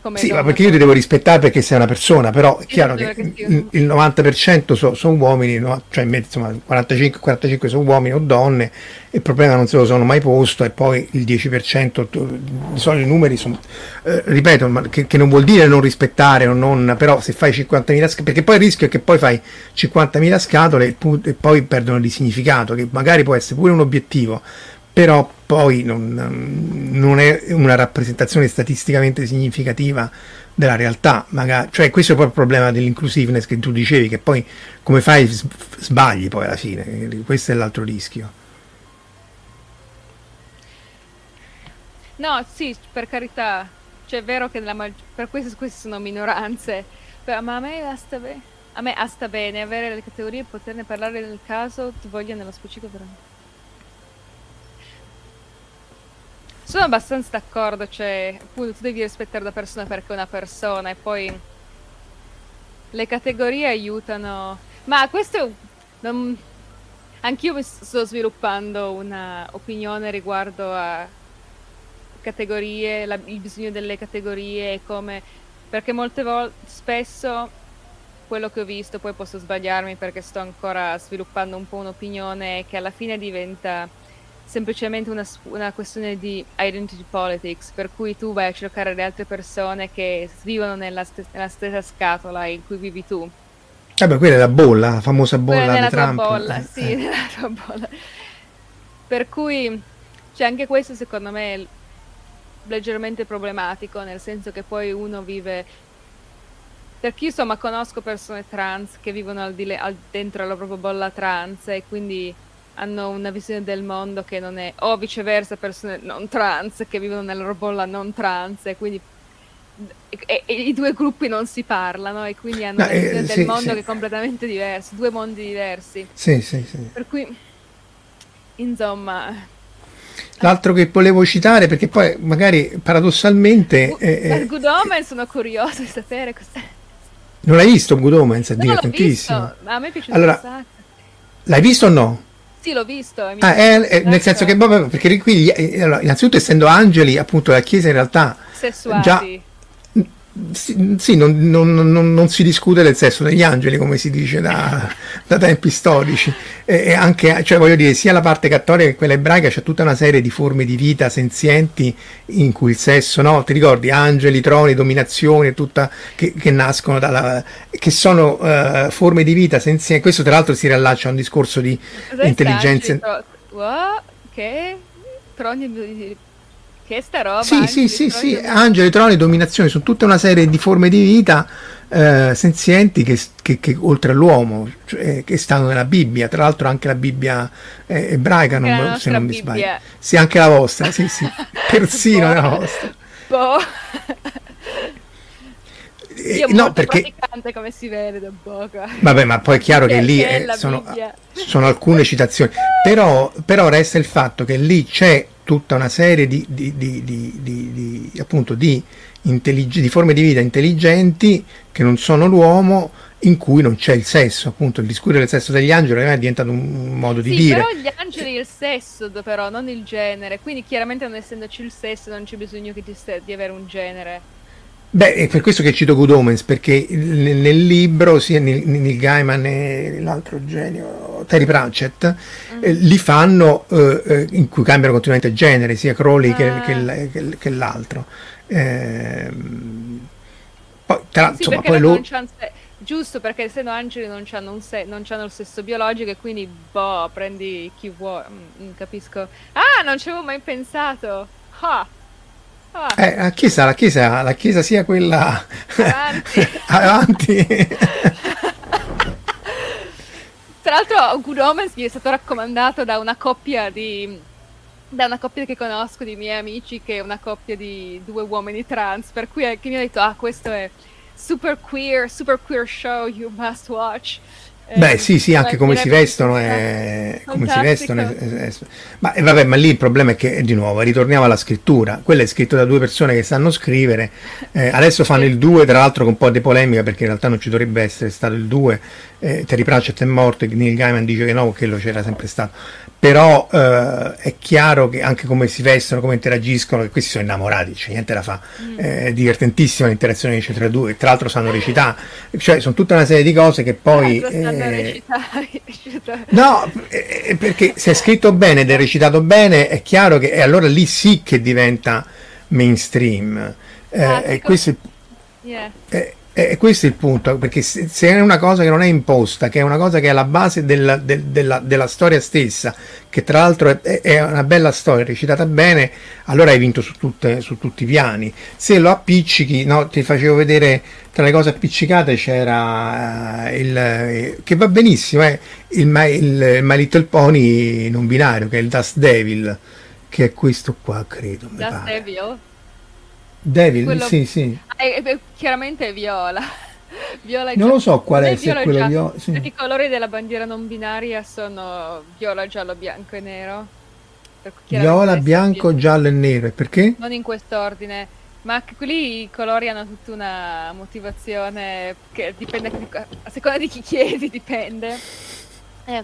come sì, ma perché io ti devo rispettare perché sei una persona, però è chiaro che il, il 90% sono so uomini, no? cioè insomma 45-45 sono uomini o donne, il problema non se lo sono mai posto e poi il 10%, di solito i numeri sono, eh, ripeto, che, che, non vuol dire non rispettare o non, però se fai 50.000 scatole, perché poi il rischio è che poi fai 50.000 scatole e poi perdono di significato, che magari può essere pure un obiettivo, però poi non, non, è una rappresentazione statisticamente significativa della realtà, magari, cioè questo è proprio il problema dell'inclusiveness che tu dicevi, che poi come fai sbagli poi alla fine, questo è l'altro rischio. No, sì, per carità. Cioè, è vero che mag- per questo queste sono minoranze. Però, ma a me basta bene. A me sta bene avere le categorie e poterne parlare nel caso ti voglia nello specifico veramente. Sono abbastanza d'accordo, cioè, appunto, tu devi rispettare la persona perché è una persona e poi le categorie aiutano. Ma questo non... Anch'io mi sto sviluppando una opinione riguardo a categorie, la, il bisogno delle categorie e come perché molte volte spesso quello che ho visto, poi posso sbagliarmi perché sto ancora sviluppando un po' un'opinione che alla fine diventa semplicemente una, una, questione di identity politics, per cui tu vai a cercare le altre persone che vivono nella, st- nella stessa scatola in cui vivi tu. Vabbè, quella è la bolla, la famosa bolla di Trump. Bolla, eh. sì, nella tua bolla. Per cui, cioè, anche questo secondo me è leggermente problematico, nel senso che poi uno vive... Perché io insomma conosco persone trans che vivono al, di al dentro la propria bolla trans e quindi hanno una visione del mondo che non è, o viceversa persone non trans che vivono nella loro bolla non trans e quindi e, e, i due gruppi non si parlano e quindi hanno no, una visione eh, del sì, mondo sì. che è completamente diversa, due mondi diversi. Sì, sì, sì. Per cui, insomma... L'altro che volevo citare, perché poi magari paradossalmente... Uh, eh, Good Omen sono curioso di sapere cos'è. Non l'hai visto Good Omen? È divertentissimo. a me è piaciuto allora, L'hai visto o no? Sì, l'ho visto. Ah, è, è, nel senso che, perché qui, eh, allora, innanzitutto essendo angeli, appunto la Chiesa in realtà... Sessuati. Già, sì, sì non, non, non, non, si discute del sesso degli angeli, come si dice da, da tempi storici, e, anche, cioè voglio dire, sia la parte cattolica che quella ebraica c'è tutta una serie di forme di vita senzienti in cui il sesso, no? Ti ricordi, angeli, troni, dominazione, tutta, che, che nascono dalla, che sono uh, forme di vita senzienti, questo tra l'altro si riallaccia a un discorso di intelligenza. Che? Troni che sta roba? Sì, sì, sì, sì, angeli, troni, dominazione, sono tutta una serie di forme di vita eh, senzienti che, che, che, oltre all'uomo, cioè, che stanno nella Bibbia, tra l'altro anche la Bibbia eh, ebraica, non, se non mi sbaglio. Sì, anche la vostra, sì, sì, persino boh. la vostra. Boh. Eh, no, perché come si vede da poco. Vabbè, ma poi è chiaro che, che lì è, sono, sono, alcune citazioni, però, però resta il fatto che lì c'è tutta una serie di, di, di, di appunto, di, intellig- di forme di vita intelligenti che non sono l'uomo in cui non c'è il sesso, appunto il discorso del sesso degli angeli è diventato un modo di sì, dire. Però gli angeli il sesso, però non il genere, quindi chiaramente non essendoci il sesso non c'è bisogno di avere un genere. Beh, è per questo che cito Good Omens, perché nel libro, sia Neil Gaiman e l'altro genio, Terry Pratchett, mm. eh, li fanno eh, eh, in cui cambiano continuamente genere, sia Crowley ah. che, che, che, l'altro. Eh, poi, tra, sì, insomma, poi lo... Giusto, perché essendo angeli non hanno, se- non hanno il sesso biologico e quindi, boh, prendi chi vuoi, mm, capisco. Ah, non ci avevo mai pensato! Ah! Ah. Eh, la, chiesa, la, chiesa, la chiesa sia quella avanti. avanti. Tra l'altro Good Omens mi è stato raccomandato da una coppia di da una coppia che conosco di miei amici che è una coppia di due uomini trans per cui è, che mi ha detto ah questo è super queer super queer show you must watch Beh, sì, sì, anche come si vestono è... come si vestono è... È... Ma, eh, vabbè, ma lì il problema è che, di nuovo, ritorniamo alla scrittura. Quello è scritto da due persone che sanno scrivere. Eh, adesso fanno il 2, tra l'altro con un po' di polemica, perché in realtà non ci dovrebbe essere stato il 2. Eh, Terry Pratchett è morto, Neil Gaiman dice che no, che lo c'era sempre stato però eh, è chiaro che anche come si vestono, come interagiscono, che questi sono innamorati, c'è niente da fare, mm. eh, è divertentissima l'interazione che c'è tra due, tra l'altro sanno recitare, cioè sono tutta una serie di cose che poi... Eh, no, eh, perché se è scritto bene ed è recitato bene, è chiaro che e allora lì sì che diventa mainstream. Eh, ah, e questo è, yeah. Eh, e questo è il punto, perché se, è una cosa che non è imposta, che è una cosa che è alla base della, del, della, della storia stessa, che tra l'altro è, è, una bella storia, recitata bene, allora hai vinto su, tutte, su tutti i piani. Se lo appiccichi, no, ti facevo vedere tra le cose appiccicate c'era uh, il, che va benissimo, eh, il, My, il My Little Pony non binario, che è il Dust Devil che è questo qua, credo. Pare. Devil. Devil, Quello- sì, sì. Ah, è- è- chiaramente è viola. viola Non lo so qual è, se è quello viola. sì. i colori della bandiera non binaria sono viola, giallo, bianco e nero. Viola, bianco, giallo e nero. Perché? non in quest'ordine, ma anche quelli i colori hanno tutta una motivazione che dipende a seconda di chi chiedi, dipende. Eh,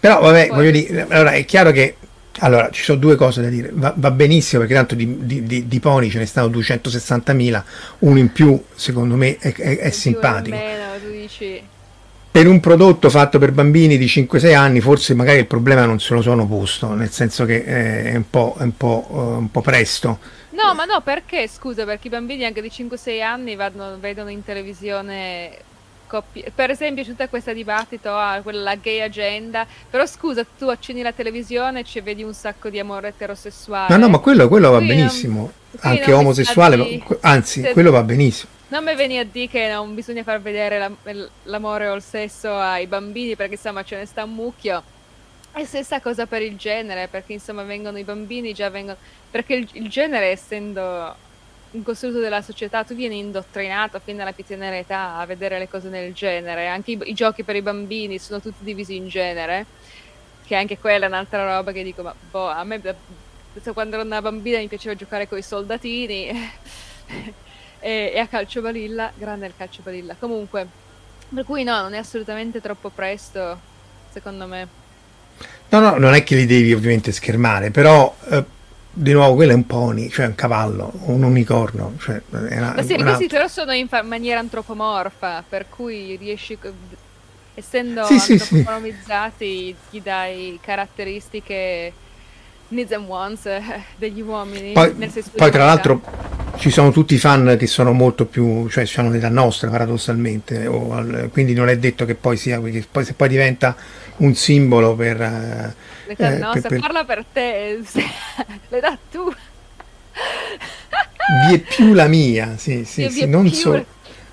Però vabbè, Poi- voglio dire, allora è chiaro che allora ci sono due cose da dire. Va, va benissimo perché tanto di, di, di- di pony ce ne stanno 260.000, uno in più secondo me è, è- è simpatico. Per un prodotto fatto per bambini di 5-6 anni forse magari il problema non se lo sono posto, nel senso che eh, è un po', è un po', eh, un po' presto. No, ma no, perché? Scusa, perché i bambini anche di 5-6 anni vanno- vedono in televisione coppie. Per esempio, c'è tutta questa dibattito, ah, quella la gay agenda. Però scusa, tu accendi la televisione e ci vedi un sacco di amore eterosessuale. Ma no, ma quello, quello va Qui non- benissimo, anche non mi omosessuale, di- anzi se- quello va benissimo. Non mi vieni a dire che non bisogna far vedere la- l'amore o il sesso ai bambini perché insomma ce ne sta un mucchio. E stessa cosa per il genere, perché insomma vengono i bambini, già vengono... Perché il, il genere, essendo un costruito della società, tu vieni indottrinato fin dalla più tenera età a vedere le cose nel genere. Anche i, i giochi per i bambini sono tutti divisi in genere, che anche quella è un'altra roba che dico, ma boh, a me da quando ero una bambina mi piaceva giocare con i soldatini e, e a calcio balilla, grande il calcio balilla. Comunque, per cui no, non è assolutamente troppo presto, secondo me. No, no, non è che li devi ovviamente schermare, però eh, di nuovo quello è un pony, cioè un cavallo, un unicorno, cioè una, Ma sì, una- questi però sono in fa- maniera antropomorfa, per cui riesci, essendo Sì, sì, sì. antropomorfizzati, gli dai caratteristiche needs and wants eh, degli uomini. Poi, nel senso di poi tra l'altro ci sono tutti i fan che sono molto più, cioè hanno l'età nostra paradossalmente, o al- quindi non è detto che poi sia, che poi, se poi diventa un simbolo per... L'età eh, nostra, per- per- parla per te, l'età tu. vi è più la mia, sì, sì, Sì, non più- solo,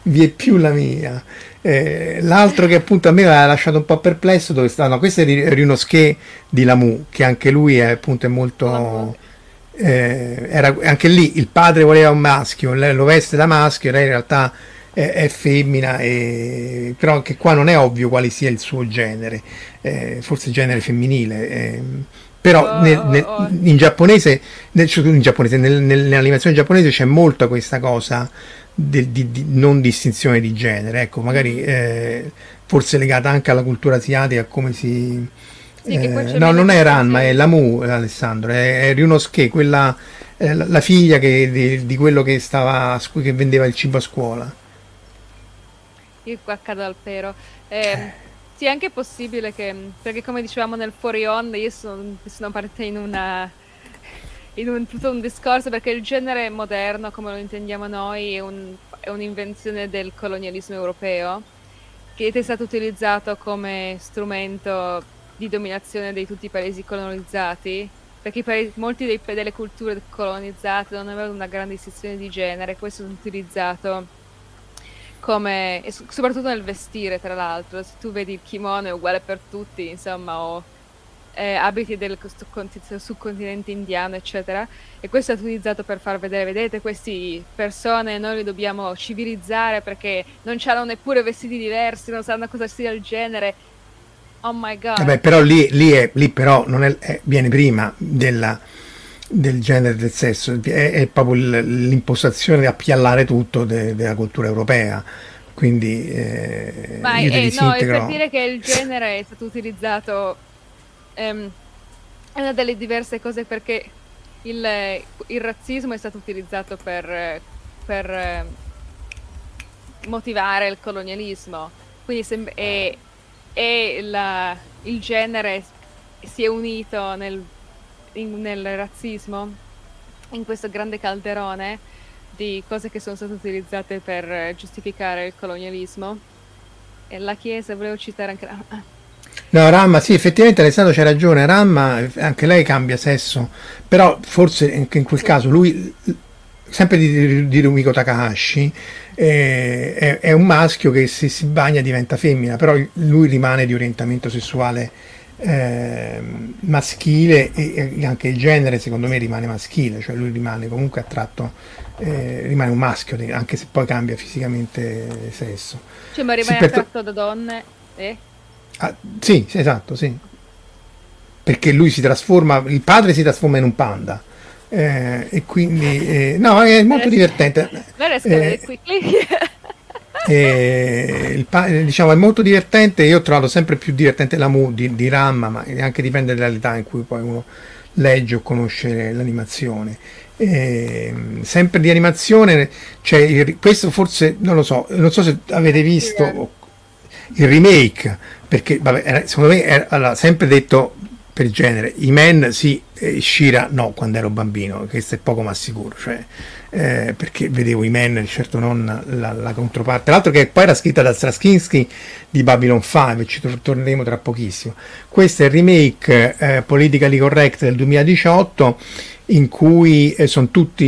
vi è più la mia. Eh, l'altro che appunto a me aveva lasciato un po' perplesso dove sta, no, questo è Ri- Ryunosuke di Lamu, che anche lui è appunto è molto... Eh, era, anche lì il padre voleva un maschio, lei lo veste da maschio, lei in realtà è, è femmina, e, però anche qua non è ovvio quale sia il suo genere, eh, forse genere femminile. ehm, però Oh, nel- oh, nel- oh. in giapponese, nel- in giapponese nel- nel- nell'animazione giapponese c'è molto questa cosa del- di, di non distinzione di genere, ecco, magari eh, forse legata anche alla cultura asiatica, come si... Eh, no, non è Ranma, è distinzione. Lamu, Alessandro, è, è Ryunosuke, quella, eh, la, figlia che- di, di quello che, stava, che vendeva il cibo a scuola. Io qua cado al pero. Eh, sì, è anche possibile che, perché come dicevamo nel fuori onda, io sono, sono partita in una in un, tutto un discorso perché il genere moderno, come lo intendiamo noi, è, un- è un'invenzione del colonialismo europeo che è stato utilizzato come strumento di dominazione di tutti i paesi colonizzati, perché paesi, molti dei- delle culture colonizzate non avevano una grande distinzione di genere, questo è utilizzato come, e so- soprattutto nel vestire, tra l'altro, se tu vedi il kimono è uguale per tutti, insomma, o eh, abiti del subcontinente indiano, eccetera, e questo è utilizzato per far vedere, vedete, queste persone noi li dobbiamo civilizzare perché non hanno neppure vestiti diversi, non sanno cosa sia il genere. Oh my god. Vabbè, però lì, lì, è, lì però non è- è- viene prima della- del genere del sesso, è, è proprio l'impostazione di appiallare tutto de- della cultura europea. Quindi eh, Ma io eh, no, è per dire che il genere è stato utilizzato, ehm, è una delle diverse cose perché il, il razzismo è stato utilizzato per, per, eh, motivare il colonialismo, quindi sem- e, e la- il genere si è unito nel, in- nel razzismo, in questo grande calderone di cose che sono state utilizzate per eh, giustificare il colonialismo. E la Chiesa, volevo citare anche la... No, Ramma, sì, effettivamente Alessandro c'ha ragione, Ramma, anche lei cambia sesso, però forse anche in quel caso lui, sempre di, di Rumiko Takahashi, eh, è, è un maschio che se si bagna diventa femmina, però lui rimane di orientamento sessuale eh, maschile e, e, anche il genere secondo me rimane maschile, cioè lui rimane comunque attratto, eh, rimane un maschio, anche se poi cambia fisicamente sesso. Cioè ma rimane sì, attratto da donne? Eh? Ah, sì, sì, esatto, sì. Perché lui si trasforma, il padre si trasforma in un panda. Eh, e quindi eh, no, è molto divertente. Eh, eh, il, diciamo, è molto divertente. Io ho trovato sempre più divertente la Mu di, di Ramma, ma anche dipende dall'età in cui poi uno legge o conosce l'animazione. Eh, sempre di animazione, cioè, questo forse non lo so, non so se avete visto il remake, perché vabbè, secondo me era sempre detto per genere, i men sì, eh, Shira no, quando ero bambino, questo è poco ma sicuro, cioè, eh, perché vedevo i men, certo non la, la, controparte, l'altro che poi era scritta da Straczynski di Babylon 5, ci torneremo tra pochissimo. Questo è il remake eh, Politically Correct del 2018 in cui eh, sono tutti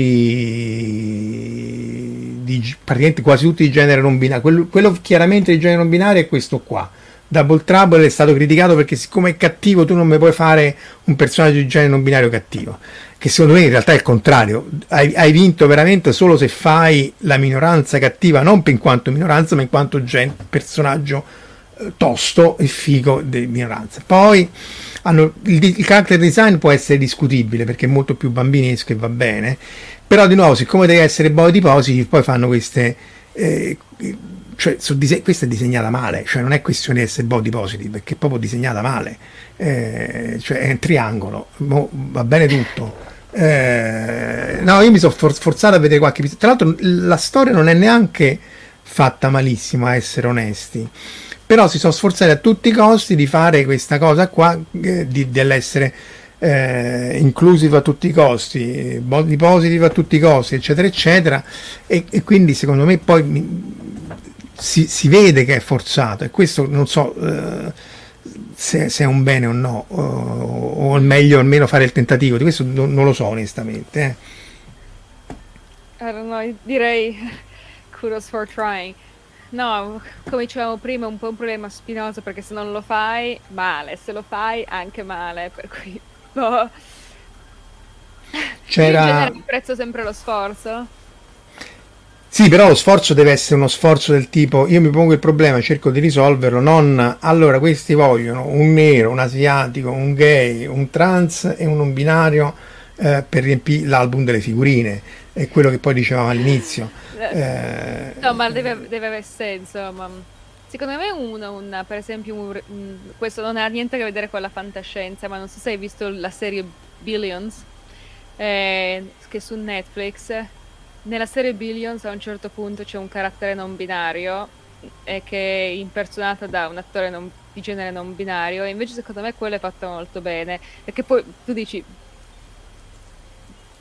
di, praticamente quasi tutti di genere non binario quello, quello, chiaramente di genere non binario è questo qua Double Trouble è stato criticato perché siccome è cattivo tu non mi puoi fare un personaggio di genere non binario cattivo. Che secondo me in realtà è il contrario. Hai, hai vinto veramente solo se fai la minoranza cattiva non in quanto minoranza ma in quanto gen- personaggio eh, tosto e figo di minoranza. Poi hanno, il, il character design può essere discutibile perché è molto più bambinesco e va bene, però di nuovo siccome deve essere body positive poi fanno queste... Eh, cioè, dise- questa è disegnata male, cioè non è questione di essere body positive, perché è proprio disegnata male, eh, cioè è un triangolo, mo, va bene tutto. Eh, no, io mi sono for- forzato a vedere qualche Tra l'altro, la storia non è neanche fatta malissimo, a essere onesti. Però si sono sforzati a tutti i costi di fare questa cosa qua, eh, di, dell'essere eh, inclusive a tutti i costi, body positive a tutti i costi, eccetera, eccetera, e, e quindi secondo me poi mi, si, si, vede che è forzato e questo non so eh, se, se, è un bene o no, o, o è meglio almeno fare il tentativo, di questo non, non lo so onestamente. Eh. Know, direi kudos for trying. No, come dicevamo prima, è un po' un problema spinoso perché se non lo fai, male, se lo fai, anche male, per cui... Boh. C'era... In prezzo sempre lo sforzo. Sì, però lo sforzo deve essere uno sforzo del tipo io mi pongo il problema, cerco di risolverlo, non allora questi vogliono un nero, un asiatico, un gay, un trans e un non binario eh, per riempire l'album delle figurine, è quello che poi dicevamo all'inizio. Eh, no, ma deve, deve avere senso. Ma secondo me uno, una, per esempio, un, questo non ha niente a che vedere con la fantascienza, ma non so se hai visto la serie Billions, eh, che su Netflix. Nella serie Billions a un certo punto c'è un carattere non binario e che è impersonato da un attore non, di genere non binario e invece secondo me quello è fatto molto bene perché poi tu dici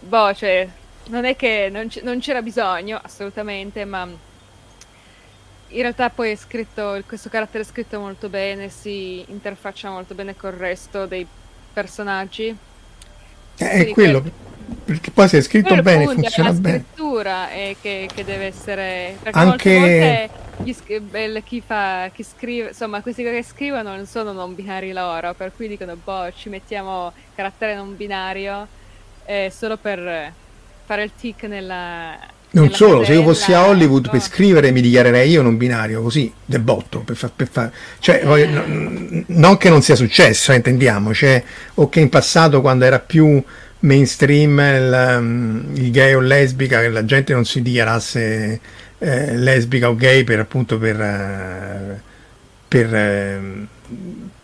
boh cioè non è che non, c- non c'era bisogno, assolutamente, ma in realtà poi è scritto, questo carattere è scritto molto bene, si interfaccia molto bene col resto dei personaggi. Eh, è quello, per... perché poi se è scritto bene, punto, funziona bene. La scrittura è che, che, deve essere... Perché Anche... molte volte chi, fa, chi scrive, insomma, questi che scrivono non sono non binari loro, per cui dicono, boh, ci mettiamo carattere non binario eh, solo per fare il tic nella... Non nella solo, se io fossi a Hollywood no. per scrivere mi dichiarerei io non binario, così, del botto, per far... Per far cioè, voglio, no, non che non sia successo, eh, intendiamo, cioè, o che in passato quando era più mainstream il, um, il gay o lesbica, che la gente non si dichiarasse eh, lesbica o gay per appunto per... Uh, per uh,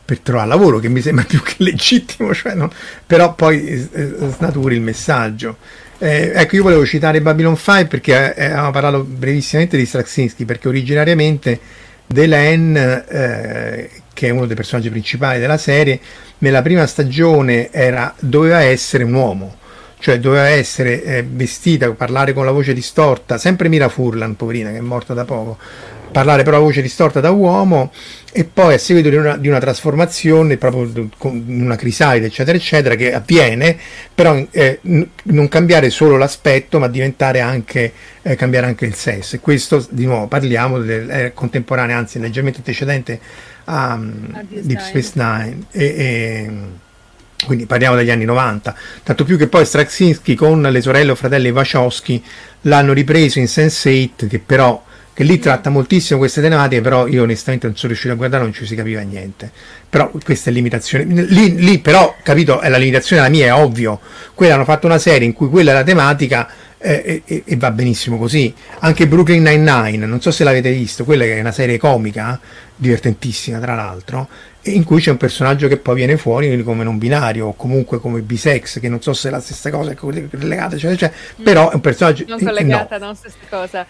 per trovare lavoro, che mi sembra più che legittimo, cioè non, però poi eh, snaturi il messaggio. Eh, ecco, io volevo citare Babylon 5 perché eh, avevamo parlato brevissimamente di Straczynski, perché originariamente Delenn, eh, che è uno dei personaggi principali della serie, nella prima stagione era, doveva essere un uomo, cioè doveva essere eh, vestita, parlare con la voce distorta, sempre Mira Furlan, poverina, che è morta da poco, parlare però a voce distorta da uomo e poi a seguito di una, di una trasformazione proprio con una crisalide eccetera eccetera che avviene però eh, n- non cambiare solo l'aspetto ma diventare anche eh, cambiare anche il sesso. E questo di nuovo parliamo del eh, contemporaneo anzi leggermente antecedente a, a Deep Space Nine. E, e, quindi parliamo degli anni 90, tanto più che poi Straczynski con le sorelle o fratelli Wachowski l'hanno ripreso in Sense8 che però che lì tratta moltissimo queste tematiche, però io onestamente non sono riuscito a guardare, non ci si capiva niente. Però questa è limitazione. Lì, lì però, capito, è la limitazione la mia, è ovvio. Quella hanno fatto una serie in cui quella è la tematica eh, e, e, va benissimo così. Anche Brooklyn Nine-Nine, non so se l'avete visto, quella che è una serie comica, divertentissima tra l'altro, in cui c'è un personaggio che poi viene fuori come non binario o comunque come bisex, che non so se è la stessa cosa, è collegata, cioè, cioè, mm. però è un personaggio... Non collegata, no. non stessa cosa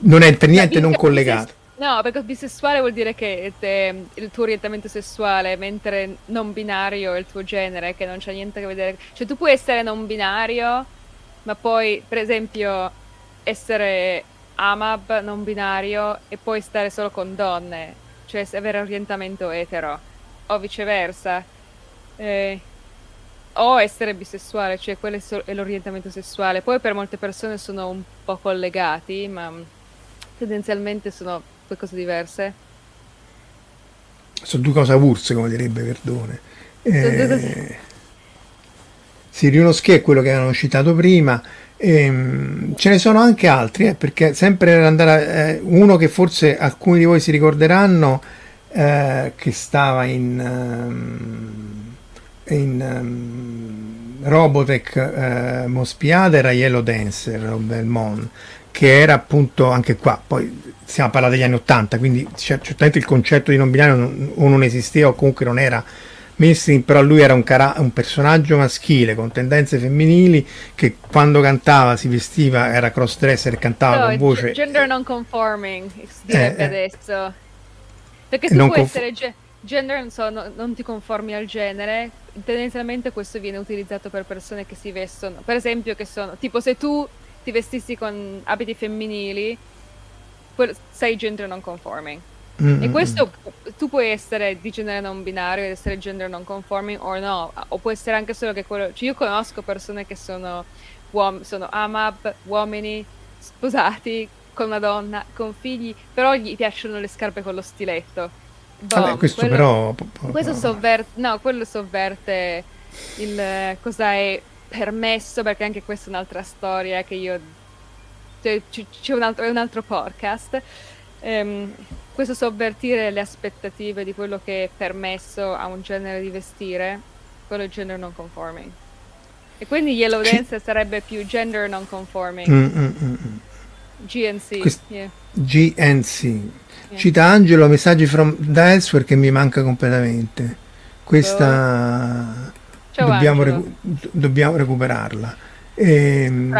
non è per niente non collegato. No, perché bisessuale vuol dire che te, il tuo orientamento sessuale, mentre non binario è il tuo genere, che non c'è niente a che vedere. Cioè, tu puoi essere non binario, ma poi, per esempio, essere AMAB non binario e poi stare solo con donne, cioè avere orientamento etero, o viceversa. Eh, o essere bisessuale, cioè quello è l'orientamento sessuale. Poi per molte persone sono un po' collegati, ma tendenzialmente sono due cose diverse. Sono due cose avulse, come direbbe Verdone. Eh, Siriunoschi è quello che avevano citato prima. Ehm, ce ne sono anche altri, eh, perché sempre andare eh, uno che forse alcuni di voi si ricorderanno eh, che stava in, um, in um, Robotech eh, Mospiada era Yellow Dancer Belmont che era appunto anche qua, poi stiamo a parlare degli anni 80, quindi certamente il concetto di non binario non, o non esisteva o comunque non era mainstream, però lui era un, cara- un, personaggio maschile con tendenze femminili che quando cantava si vestiva, era cross-dresser e cantava no, con voce... Gender non conforming, si direbbe eh, eh. adesso. Perché tu puoi conf- essere... Ge- gender, non so, no, non ti conformi al genere, tendenzialmente questo viene utilizzato per persone che si vestono, per esempio che sono, tipo se tu ti vestissi con abiti femminili, sei gender non conforming. Mm-hmm. E questo tu puoi essere di genere non binario ed essere gender non conforming o no, o può essere anche solo che quello. Cioè io conosco persone che sono, uom- sono AMAB, uomini, sposati con una donna, con figli, però gli piacciono le scarpe con lo stiletto. Boh, Vabbè, questo quello, però. Questo sovverte. No, quello sovverte il cosa è permesso, perché anche questa è un'altra storia che io... Cioè, c'è un altro, un altro podcast. Um, questo sovvertire le aspettative di quello che è permesso a un genere di vestire, quello è gender non conforming. E quindi Yellow Dance sarebbe più gender non conforming. Mm, mm, mm. GNC. Quest- yeah. GNC. Yeah. Cita Angelo messaggi from da elsewhere che mi manca completamente. Questa... Oh dobbiamo, recu- dobbiamo, recuperarla. Ehm,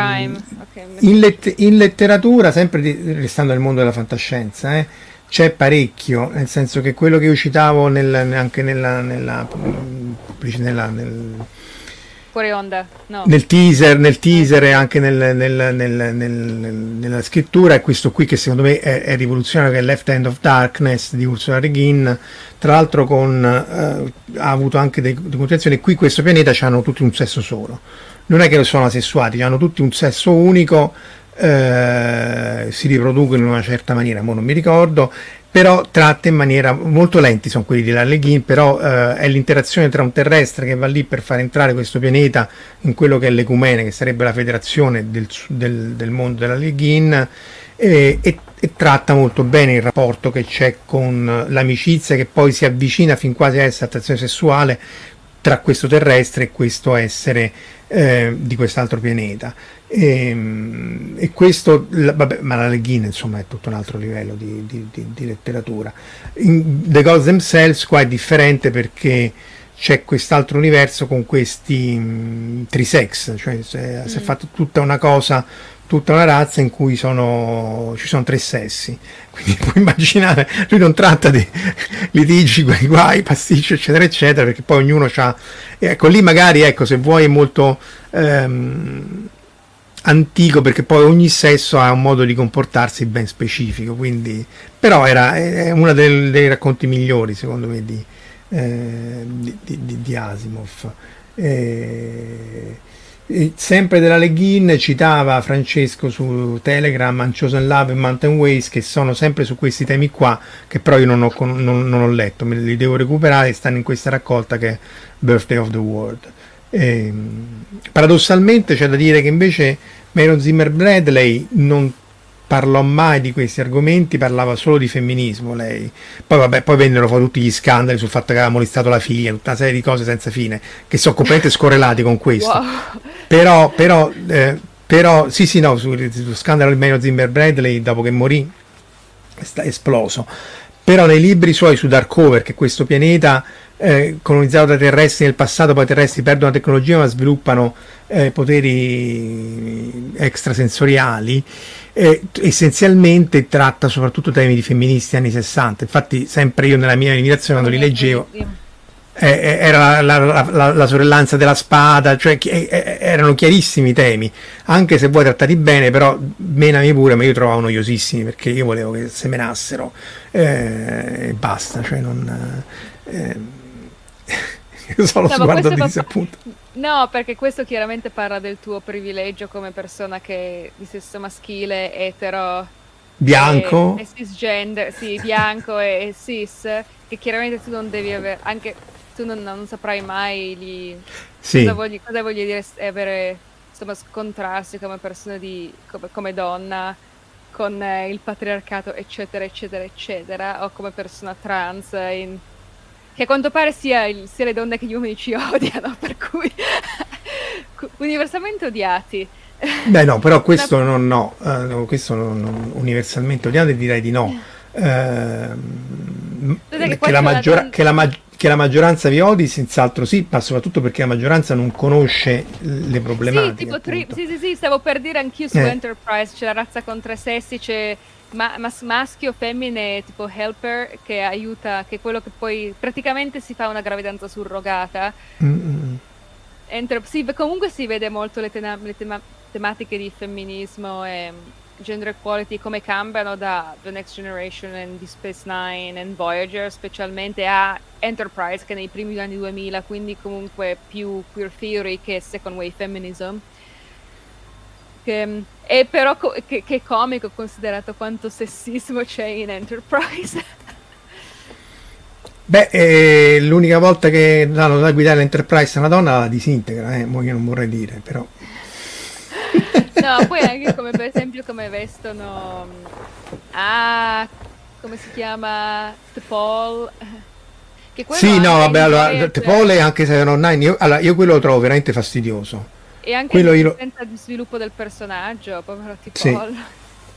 okay. in, let- in, letteratura, sempre di- restando nel mondo della fantascienza, eh, c'è parecchio, nel senso che quello che io citavo nel, anche nella, nella, nella nel, fuori onda no. nel teaser, nel teaser e anche nel, nel, nella scrittura è questo qui che secondo me è, è rivoluzionario che è Left Hand of Darkness di Ursula Le Guin. Tra l'altro con, eh, ha avuto anche delle continuazioni. Qui questo pianeta hanno tutti un sesso solo. Non è che sono asessuati hanno tutti un sesso unico eh, si riproducono in una certa maniera, ma non mi ricordo, però tratta in maniera molto lenti sono quelli di Lalleghin, però eh, è l'interazione tra un terrestre che va lì per far entrare questo pianeta in quello che è l'Ecumene, che sarebbe la federazione del, del, del mondo della Leghin, e, e, e, tratta molto bene il rapporto che c'è con l'amicizia che poi si avvicina fin quasi a essere attrazione sessuale tra questo terrestre e questo essere eh, di quest'altro pianeta. E, ehm, e questo, vabbè, ma la Leghina insomma è tutto un altro livello di, di, di, di letteratura. In The Gods Themselves qua è differente perché c'è quest'altro universo con questi mh, mm, trisex, cioè si è, mm. si è fatto tutta una cosa tutta una razza in cui sono, ci sono tre sessi. Quindi puoi immaginare, lui non tratta di litigi, guai, guai, pasticci, eccetera, eccetera, perché poi ognuno ha... Ecco, lì magari, ecco, se vuoi è molto ehm, antico, perché poi ogni sesso ha un modo di comportarsi ben specifico, quindi... Però era, è uno dei, dei racconti migliori, secondo me, di, eh, di, di, di Asimov. Eh, sempre della Leghin citava Francesco su Telegram Unchosen Love e Mountain Ways che sono sempre su questi temi qua che però io non ho, non, non ho letto me li devo recuperare stanno in questa raccolta che è Birthday of the World. E, ehm, paradossalmente c'è da dire che invece Marion Zimmer Bradley non parlò mai di questi argomenti, parlava solo di femminismo lei. Poi vabbè, poi vennero fuori tutti gli scandali sul fatto che aveva molestato la figlia, tutta una serie di cose senza fine, che sono completamente scorrelati con questo. Wow. Però, però, eh, però, sì, sì, no, sullo su scandalo di Mario Zimmer Bradley, dopo che morì, è esploso. Però nei libri suoi su Darkover, che questo pianeta eh, colonizzato da terrestri nel passato, poi i terrestri perdono la tecnologia ma sviluppano eh, poteri extrasensoriali, eh, essenzialmente tratta soprattutto temi di femministi anni 60. Infatti, sempre io nella mia limitazione, quando li leggevo, eh, eh, era la, la, la, la, sorellanza della spada, cioè eh, erano chiarissimi i temi, anche se voi trattati bene, però menami pure, ma io trovavo noiosissimi perché io volevo che semenassero. E basta, cioè non solo no, sguardo di disappunto. No, perché questo chiaramente parla del tuo privilegio come persona che di sesso maschile, etero, bianco e, e cisgender, sì, bianco e, e, cis, che chiaramente tu non devi avere, anche tu non, non saprai mai gli, sì. cosa, voglia, cosa voglia dire avere, insomma, scontrarsi come persona di, come, come donna con eh, il patriarcato, eccetera, eccetera, eccetera, o come persona trans in che a quanto pare sia, il, sia le donne che gli uomini ci odiano, per cui universalmente odiati. Beh no, però questo Una... non no, uh, questo non, non, universalmente odiati direi di no. Uh, che, che, la maggiora, che, la ma- che, la maggioranza vi odi, senz'altro sì, ma soprattutto perché la maggioranza non conosce le problematiche. Sì, tipo tri- sì, sì, sì, stavo per dire anch'io su eh. Enterprise, c'è la razza con tre sessi, c'è ma, mas- maschio, femmine, tipo helper, che aiuta, che è quello che poi praticamente si fa una gravidanza surrogata. Mm-hmm. Enter- sì, comunque si vede molto le, tena- le tema- tematiche di femminismo e mm, gender equality come cambiano da The Next Generation e Deep Space Nine e Voyager specialmente a Enterprise che nei primi anni 2000 quindi comunque più queer theory che second wave feminism che, e però co- che, che comico considerato quanto sessismo c'è in Enterprise. Beh, eh, l'unica volta che danno da guidare l'Enterprise a una donna la disintegra, eh, io non vorrei dire, però. no, poi anche come per esempio come vestono... Ah, come si chiama? The Paul... Sì, no, vabbè, allora, The Paul è anche se non hai... Allora, io quello lo trovo veramente fastidioso e anche l'esistenza io... di sviluppo del personaggio, povero tipo. Sì.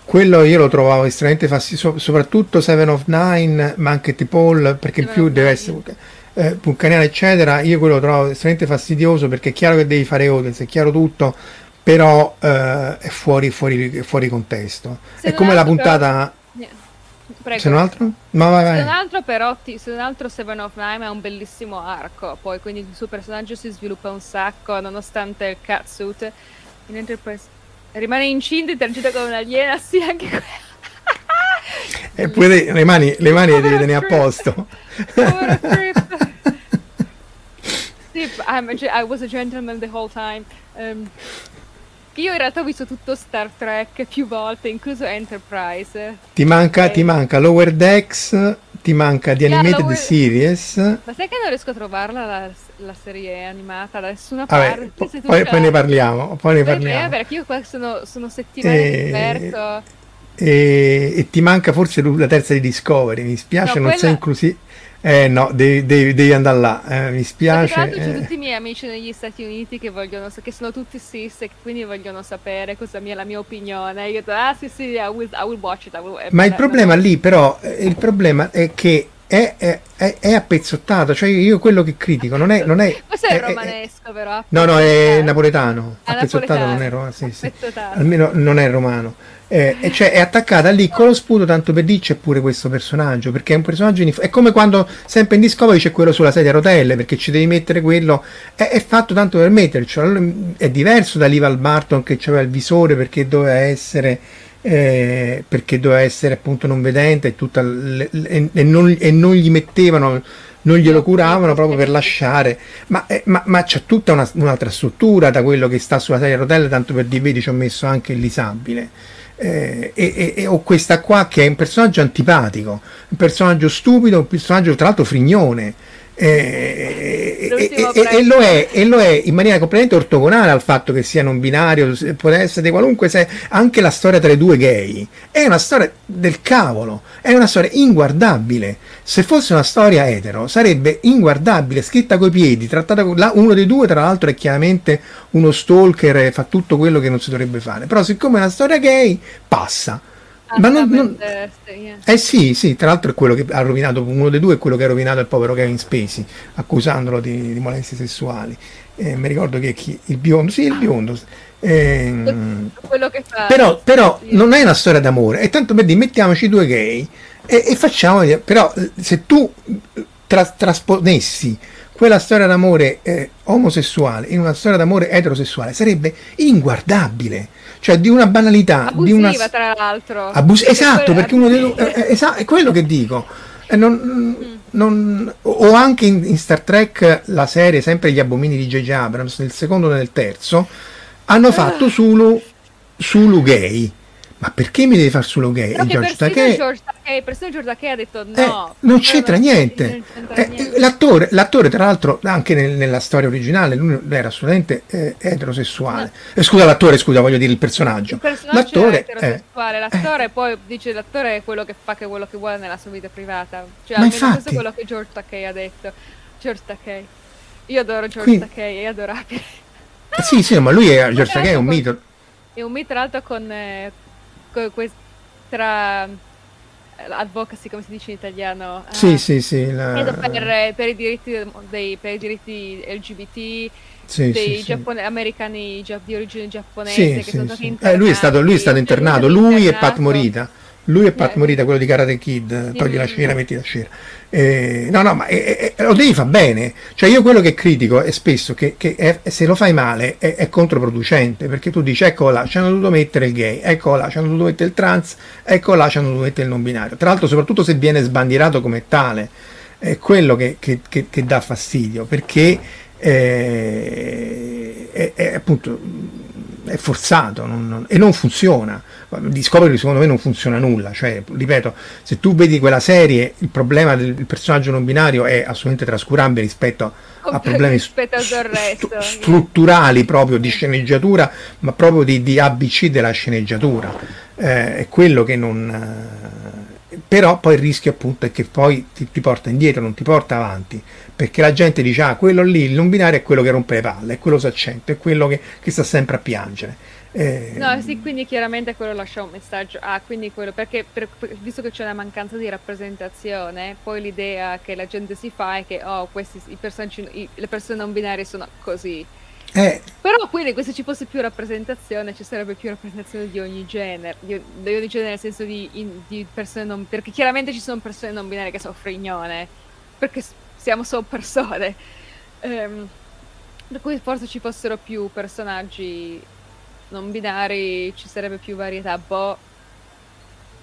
Quello io lo trovavo estremamente fastidioso, soprattutto Seven of Nine, ma anche T-Paul, perché Seven più deve essere eh, Puncaniana, eccetera. Io quello lo trovo estremamente fastidioso perché è chiaro che devi fare audience, è chiaro tutto, però eh, è fuori, fuori, fuori contesto. Se è come la puntata. Prego. Se non altro? Ma vai, vai. Se non altro però, ti, se non altro Seven of Nine è un bellissimo arco, poi quindi il suo personaggio si sviluppa un sacco nonostante il catsuit in Enterprise rimane incinta interagita con un'aliena, sì anche quella. e poi le mani, le mani devi tenere a posto. sì, I was a gentleman the whole time. Um, io in realtà ho visto tutto Star Trek più volte, incluso Enterprise. Ti manca, ti manca Lower Decks, ti manca di Animated Lower... Series. Ma sai che non riesco a trovarla la, la serie animata da nessuna Vabbè, parte? poi, poi, ne parliamo. Poi ne parliamo. Eh, perché io qua sono, sono settimane e... che perso. E, e, ti manca forse la terza di Discovery, mi spiace, no, non quella... sei inclusiva. Eh no, devi, devi, devi andare là, eh, mi spiace. Tra l'altro eh. tutti i miei amici negli Stati Uniti che vogliono, che sono tutti cis e quindi vogliono sapere cosa mia, la mia opinione. Io detto, ah sì sì, I will, I will watch it. Will, Ma il problema lì però, eh, il problema è che è, è, è, è, appezzottato, cioè io quello che critico non è... Non è Questo è, romanesco però. No, no, è napoletano. È appezzottato napoletano. non è romano, sì, sì. almeno non è romano eh, cioè è attaccata lì con lo sputo tanto per dire c'è pure questo personaggio perché è un personaggio in, è come quando sempre in Discovery c'è quello sulla sedia a rotelle perché ci devi mettere quello è, è fatto tanto per metterci è diverso da Lival Barton che aveva il visore perché doveva essere eh, perché doveva essere appunto non vedente e, tutta le, e, non, e non gli mettevano non glielo curavano proprio per lasciare, ma, eh, ma, ma c'è tutta una, un'altra struttura da quello che sta sulla sedia a rotelle, tanto per dire, vedi ci ho messo anche il disabile. Eh, e, e, ho questa qua che è un personaggio antipatico, un personaggio stupido, un personaggio tra l'altro frignone e, e, lo è, e, lo è, in maniera completamente ortogonale al fatto che sia non binario, può essere di qualunque se anche la storia tra i due gay è una storia del cavolo, è una storia inguardabile. Se fosse una storia etero sarebbe inguardabile, scritta coi piedi, trattata con uno dei due, tra l'altro è chiaramente uno stalker e fa tutto quello che non si dovrebbe fare. Però siccome è una storia gay, passa ma non, non... Eh sì, sì, tra l'altro è quello che ha rovinato, uno dei due è quello che ha rovinato il povero Kevin Spacey, accusandolo di, di molestie sessuali. Eh, mi ricordo che chi, il biondo, sì, il biondo. Eh, quello che fa. Però, però sì. non è una storia d'amore, è tanto per dire mettiamoci due gay e, e facciamo, però se tu tra, trasponessi quella storia d'amore eh, omosessuale in una storia d'amore eterosessuale sarebbe inguardabile cioè di una banalità abusiva di una... tra l'altro Abus- esatto perché uno dei eh, esatto, è quello che dico eh, non, mm. non, o anche in, in, Star Trek la serie sempre gli abomini di J.J. Abrams nel secondo e nel terzo hanno fatto Sulu, Sulu gay ma perché mi devi far solo gay? Però George Takei George Takei persino George Takei ha detto no eh, non c'entra niente, c'entra eh, niente. L'attore, l'attore, tra l'altro anche nel, nella storia originale lui era assolutamente eh, eterosessuale. No. Eh, scusa l'attore scusa voglio dire il personaggio, il personaggio l'attore è eterosessuale l'attore poi dice l'attore è quello che fa che quello che vuole nella sua vita privata. Cioè ma infatti, questo è quello che George Takei ha detto. George Takei. Io adoro George Quindi, Takei è adorabile. Sì sì ma lui è George Takei è un mito. è un mito tra l'altro con tra eh, advocacy, come si dice in italiano. Sì, ah, sì, sì. La... Per, per, i diritti dei, per i diritti LGBT, sì, dei sì, Giappone- sì. americani di origine giapponese che sono stati. Eh, lui, è stato, lui è stato internato, lui e Pat Morita. Lui è Pat Morita, quello di Karate Kid, togli la scena, metti la scena. Eh, no, no, ma eh, eh, lo devi fare bene. Cioè, io quello che critico è spesso che, che è, se lo fai male è, è, controproducente, perché tu dici, ecco là, ci hanno dovuto mettere il gay, ecco là, ci hanno dovuto mettere il trans, ecco là, ci hanno dovuto mettere il non binario. Tra l'altro, soprattutto se viene sbandierato come tale, è quello che, che, che dà fastidio, perché eh, è, appunto è forzato non, non, e non funziona. Discovery secondo me non funziona nulla. Cioè, ripeto, se tu vedi quella serie, il problema del personaggio non binario è assolutamente trascurabile rispetto a problemi rispetto st- strutturali proprio di sceneggiatura, ma proprio di, di ABC della sceneggiatura. Eh, è quello che non però poi il rischio appunto è che poi ti, ti, porta indietro, non ti porta avanti, perché la gente dice ah quello lì, il non binario è quello che rompe le palle, è quello saccento, è quello che, che sta sempre a piangere. Eh, no, sì, quindi chiaramente quello lascia un messaggio, ah, quindi quello, perché per, per, visto che c'è una mancanza di rappresentazione, poi l'idea che la gente si fa è che oh, questi, i i, le persone non binarie sono così eh. Però quindi se ci fosse più rappresentazione ci sarebbe più rappresentazione di ogni genere, di, di ogni genere nel senso di, in, di, persone non perché chiaramente ci sono persone non binarie che sono frignone, perché siamo solo persone. Um, per cui forse ci fossero più personaggi non binari, ci sarebbe più varietà. Boh,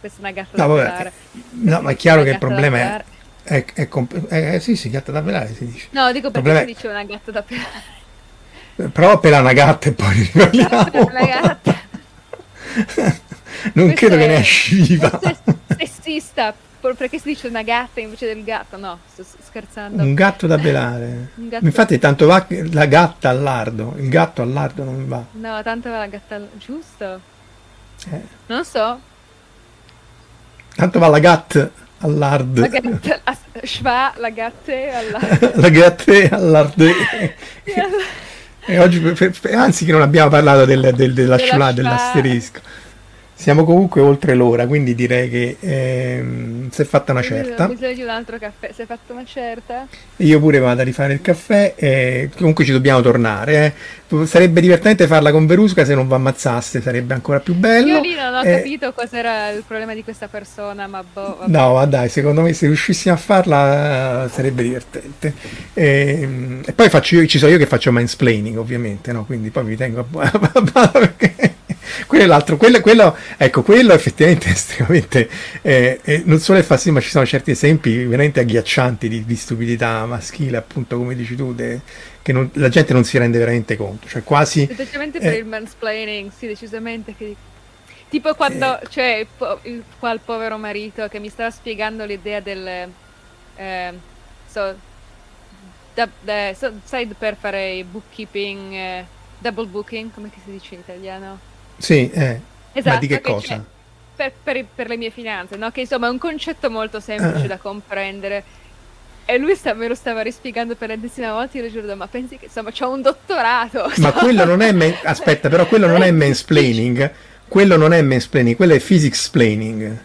questa è una gatta no, da pelare. No, ma è chiaro che il problema è, è, è, comp- è, eh, sì, sì, gatta da pelare si dice. No, dico perché si dice una gatta da pelare. Prova per una gatta e poi riparliamo. non credo che ne esci viva. Sessista, perché si dice una gatta invece del gatto? No, sto scherzando. Un gatto da belare. Gatto... Infatti tanto va la gatta al lardo, il gatto al lardo non va. No, tanto va la gatta al... giusto? Eh. Non so. Tanto va la gatta all'ard. La gatta, a, schwa, la gatte all'ard. la gatte all'ard. E oggi, anzi che non abbiamo parlato del, del, dell'asterisco. Siamo comunque oltre l'ora, quindi direi che ehm, si è fatta una certa. Ho bisogno di un altro caffè, si è fatta una certa? Io pure vado a rifare il caffè e comunque ci dobbiamo tornare. Eh. Sarebbe divertente farla con Verusca se non vi ammazzaste, sarebbe ancora più bello. Io lì non ho eh, capito cos'era il problema di questa persona, ma boh. Vabbè. No, ma dai, secondo me se riuscissimo a farla sarebbe divertente. E, ehm, e poi faccio io, ci so io che faccio mansplaining ovviamente, no? quindi poi mi tengo a... perché quello è l'altro, quello, quello, ecco, quello effettivamente è estremamente, eh, eh, non solo è facile, ma ci sono certi esempi veramente agghiaccianti di, di stupidità maschile, appunto, come dici tu, de, che non, la gente non si rende veramente conto, cioè quasi... Specialmente per il mansplaining, sì, decisamente, che Tipo quando, eh. cioè, po- il, qua il povero marito che mi stava spiegando l'idea del... Eh, so, da, da, so, sai per fare bookkeeping, eh, double booking, come si dice in italiano? Sì, eh. Esatto, ma di che cosa? Per, per, per, le mie finanze, no? Che insomma è un concetto molto semplice uh. da comprendere. E lui sta, me lo stava rispiegando per l'ennesima volta, io le giuro, ma pensi che insomma c'ho un dottorato. Ma quello non è, man- aspetta, però quello non è mansplaining quello non è mansplaining, quello è physics planning.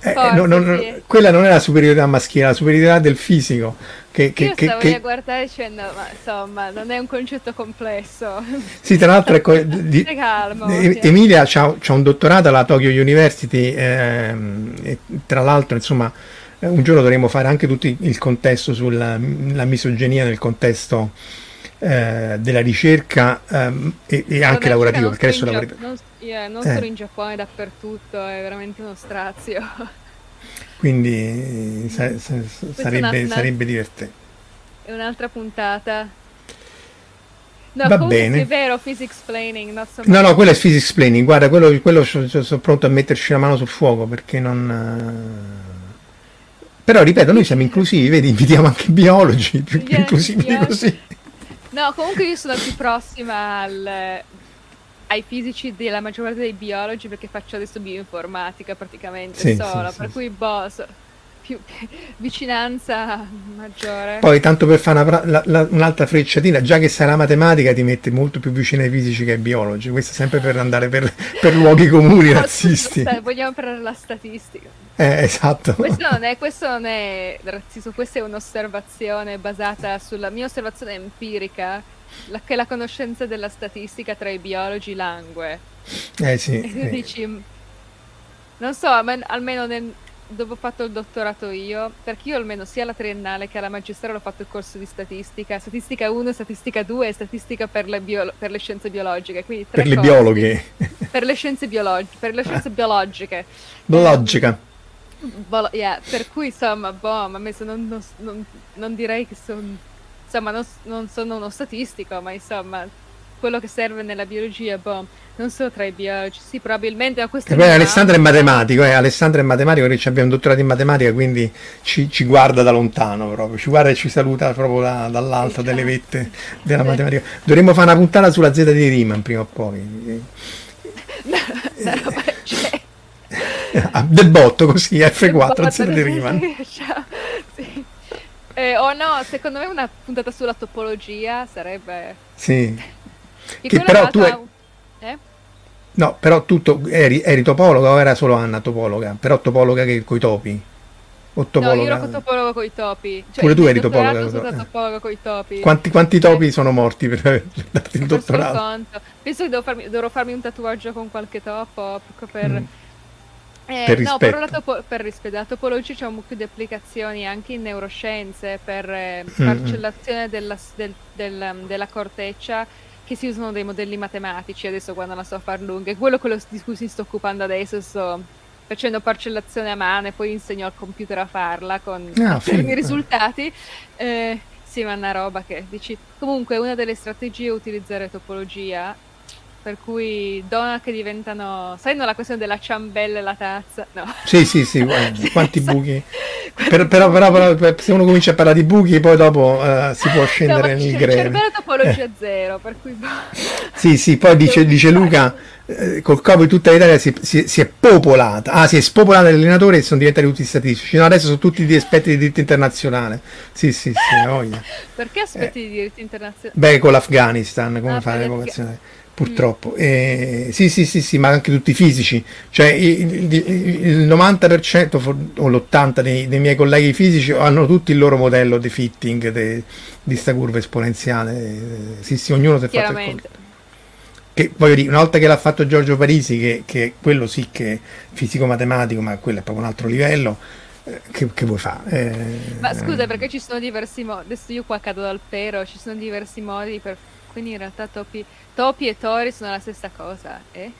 Eh, no, no, no, sì. Quella non è la superiorità maschile, è la superiorità del fisico. Che, che, Io che, stavo che... a guardare dicendo, ma insomma, non è un concetto complesso. Sì, tra l'altro, ecco, di, calmo, e, Emilia ha un dottorato alla Tokyo University, ehm, e tra l'altro, insomma, un giorno dovremo fare anche tutto il contesto sulla misoginia nel contesto eh, della ricerca ehm, e, e, anche lavorativo, perché adesso lavori... Non, yeah, non eh. solo in Giappone, dappertutto, è veramente uno strazio. Quindi sa, sa, sarebbe, una, sarebbe divertente. È un'altra puntata. No, Va bene. È vero, physics planning. So no, no, quello è physics planning. Guarda, quello, quello sono, pronto a metterci la mano sul fuoco perché non. Però ripeto, noi siamo inclusivi, vedi, invitiamo anche biologi, più, più inclusivi yes. così. No, comunque io sono più prossima al, ai fisici della maggior parte dei biologi perché faccio adesso bioinformatica praticamente sì, sola, sì, per sì. cui boh, so, più vicinanza maggiore. Poi tanto per fare una, la, la, un'altra frecciatina, già che sarà matematica ti mette molto più vicino ai fisici che ai biologi, questo sempre per andare per, per luoghi comuni no, razzisti. Vogliamo parlare della statistica. Eh, esatto. Questo non è, questo non è razzismo, questa è un'osservazione basata sulla mia osservazione empirica, la, che la conoscenza della statistica tra i biologi langue. Eh sì. E tu eh. dici, non so, almeno nel, dove ho fatto il dottorato io, perché io almeno sia alla triennale che alla magistrale ho fatto il corso di statistica, statistica 1, statistica 2 e statistica per le, bio- per le scienze biologiche. Quindi per le biologhe. Per le scienze, biologi- per le scienze biologiche. Biologica. Eh, yeah, per cui insomma, boh, ma non, non, non, non direi che sono, insomma, non, sono uno statistico, ma insomma, quello che serve nella biologia, boh non so tra i biologi, sì, probabilmente a questo punto. Alessandro è matematico, eh? Alessandro è matematico, perché abbiamo un dottorato in matematica, quindi ci, ci, guarda da lontano proprio, ci guarda e ci saluta proprio da, dall'alto delle vette della matematica. Dovremmo fare una puntata sulla Z di Riemann prima o poi. No, no. Ah, del botto così, F4, Z di Riemann. Sì. Eh, o no, secondo me una puntata sulla topologia sarebbe... Sì. Che però tu... È... Eh? No, però tutto eri, eri topologa o era solo Anna topologa? Però topologa che coi topi? O topologa? No, io ero topologa coi topi. Cioè, Pure tu eri topologa. Sono stata topologa coi topi. Quanti, quanti topi eh. sono morti per darti il dottorato? Conto. Penso che farmi, dovrò farmi un tatuaggio con qualche topo proprio per... Mm. Eh, per no, però la, topo- per rispetto, la topologia c'è un mucchio di applicazioni anche in neuroscienze per eh, mm, mm. parcellazione della, del, del, della corteccia che si usano dei modelli matematici adesso quando la so a far lunga. È quello, quello di cui si sto occupando adesso. Sto facendo parcellazione a mano e poi insegno al computer a farla con ah, i risultati. Eh, sì, ma è una roba che dici. Comunque, una delle strategie è utilizzare topologia per cui donut che diventano sai non la questione della ciambella e la tazza? No. Sì sì sì quanti buchi. Per, però, però, però, se uno comincia a parlare di buchi poi dopo uh, si può scendere no, nel greve cervello topologia eh. zero per cui sì sì poi dice, dice Luca eh, col Covid tutta l'Italia si, si, si, è popolata. Ah si è spopolata l'allenatore e sono diventati tutti statistici no adesso sono tutti di esperti di diritto internazionale. Sì sì sì voglia. Perché aspetti eh. di diritto internazionale? beh con l'Afghanistan come ah, fare l'evocazione purtroppo. Eh, sì, sì, sì, sì, ma anche tutti i fisici, cioè il, il, il 90% o l'80% dei, dei, miei colleghi fisici hanno tutti il loro modello di fitting de, di sta curva esponenziale. Sì, sì, ognuno si è fatto il che voglio dire, una volta che l'ha fatto Giorgio Parisi, che, che quello sì che è fisico-matematico, ma quello è proprio un altro livello, eh, che, che, vuoi fare? Eh, ma scusa, perché ci sono diversi modi, adesso io qua cado dal pero, ci sono diversi modi per quindi in realtà topi, topi e tori sono la stessa cosa, eh?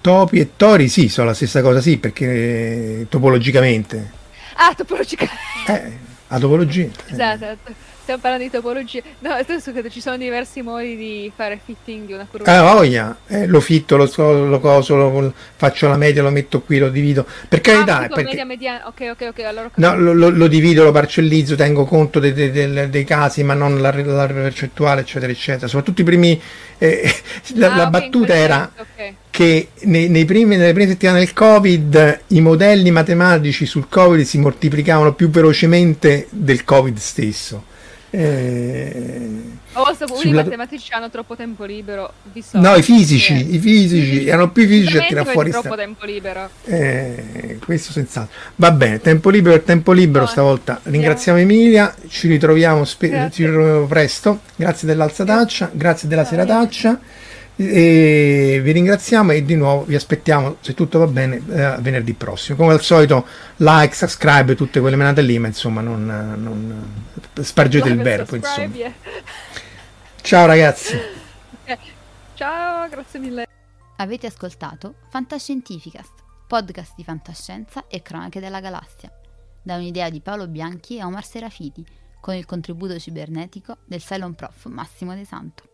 Topi e tori sì, sono la stessa cosa, sì, perché eh, topologicamente. Ah, topologicamente. Eh, la topologia. Esatto, esatto. Stiamo parlando di topologia. No, adesso che ci sono diversi modi di fare fitting di una curva. Ah, voglia, eh, lo fitto, lo, lo coso, lo, faccio la media, lo metto qui, lo divido. Per carità, ah, perché... media, mediana. Ok, ok, ok. Allora no, lo, lo, lo, divido, lo parcellizzo, tengo conto dei, dei, dei, dei casi, ma non la, la, percentuale, eccetera, eccetera. Soprattutto i primi. Eh, la, ah, la okay, battuta era. Okay che nei, nei primi, nelle prime settimane del Covid i modelli matematici sul Covid si moltiplicavano più velocemente del Covid stesso. Eh, oh, saputo, i matematici hanno troppo tempo libero. No, i fisici, i fisici erano più fisici a tirare fuori. troppo sta... tempo libero. Eh, questo senz'altro. Va bene, tempo libero e tempo libero no, stavolta. Ringraziamo Emilia, ci ritroviamo, spe- ci ritroviamo presto. Grazie dell'alzataccia, grazie della serataccia. E vi ringraziamo e di nuovo vi aspettiamo, se tutto va bene, eh, venerdì prossimo. Come al solito, like, subscribe, tutte quelle menate lì, ma insomma, non, non spargete il verbo. Insomma. Ciao ragazzi. Eh, ciao, grazie mille. Avete ascoltato Fantascientificast, podcast di fantascienza e cronache della galassia, da un'idea di Paolo Bianchi e Omar Serafiti, con il contributo cibernetico del Cylon Prof Massimo De Santo.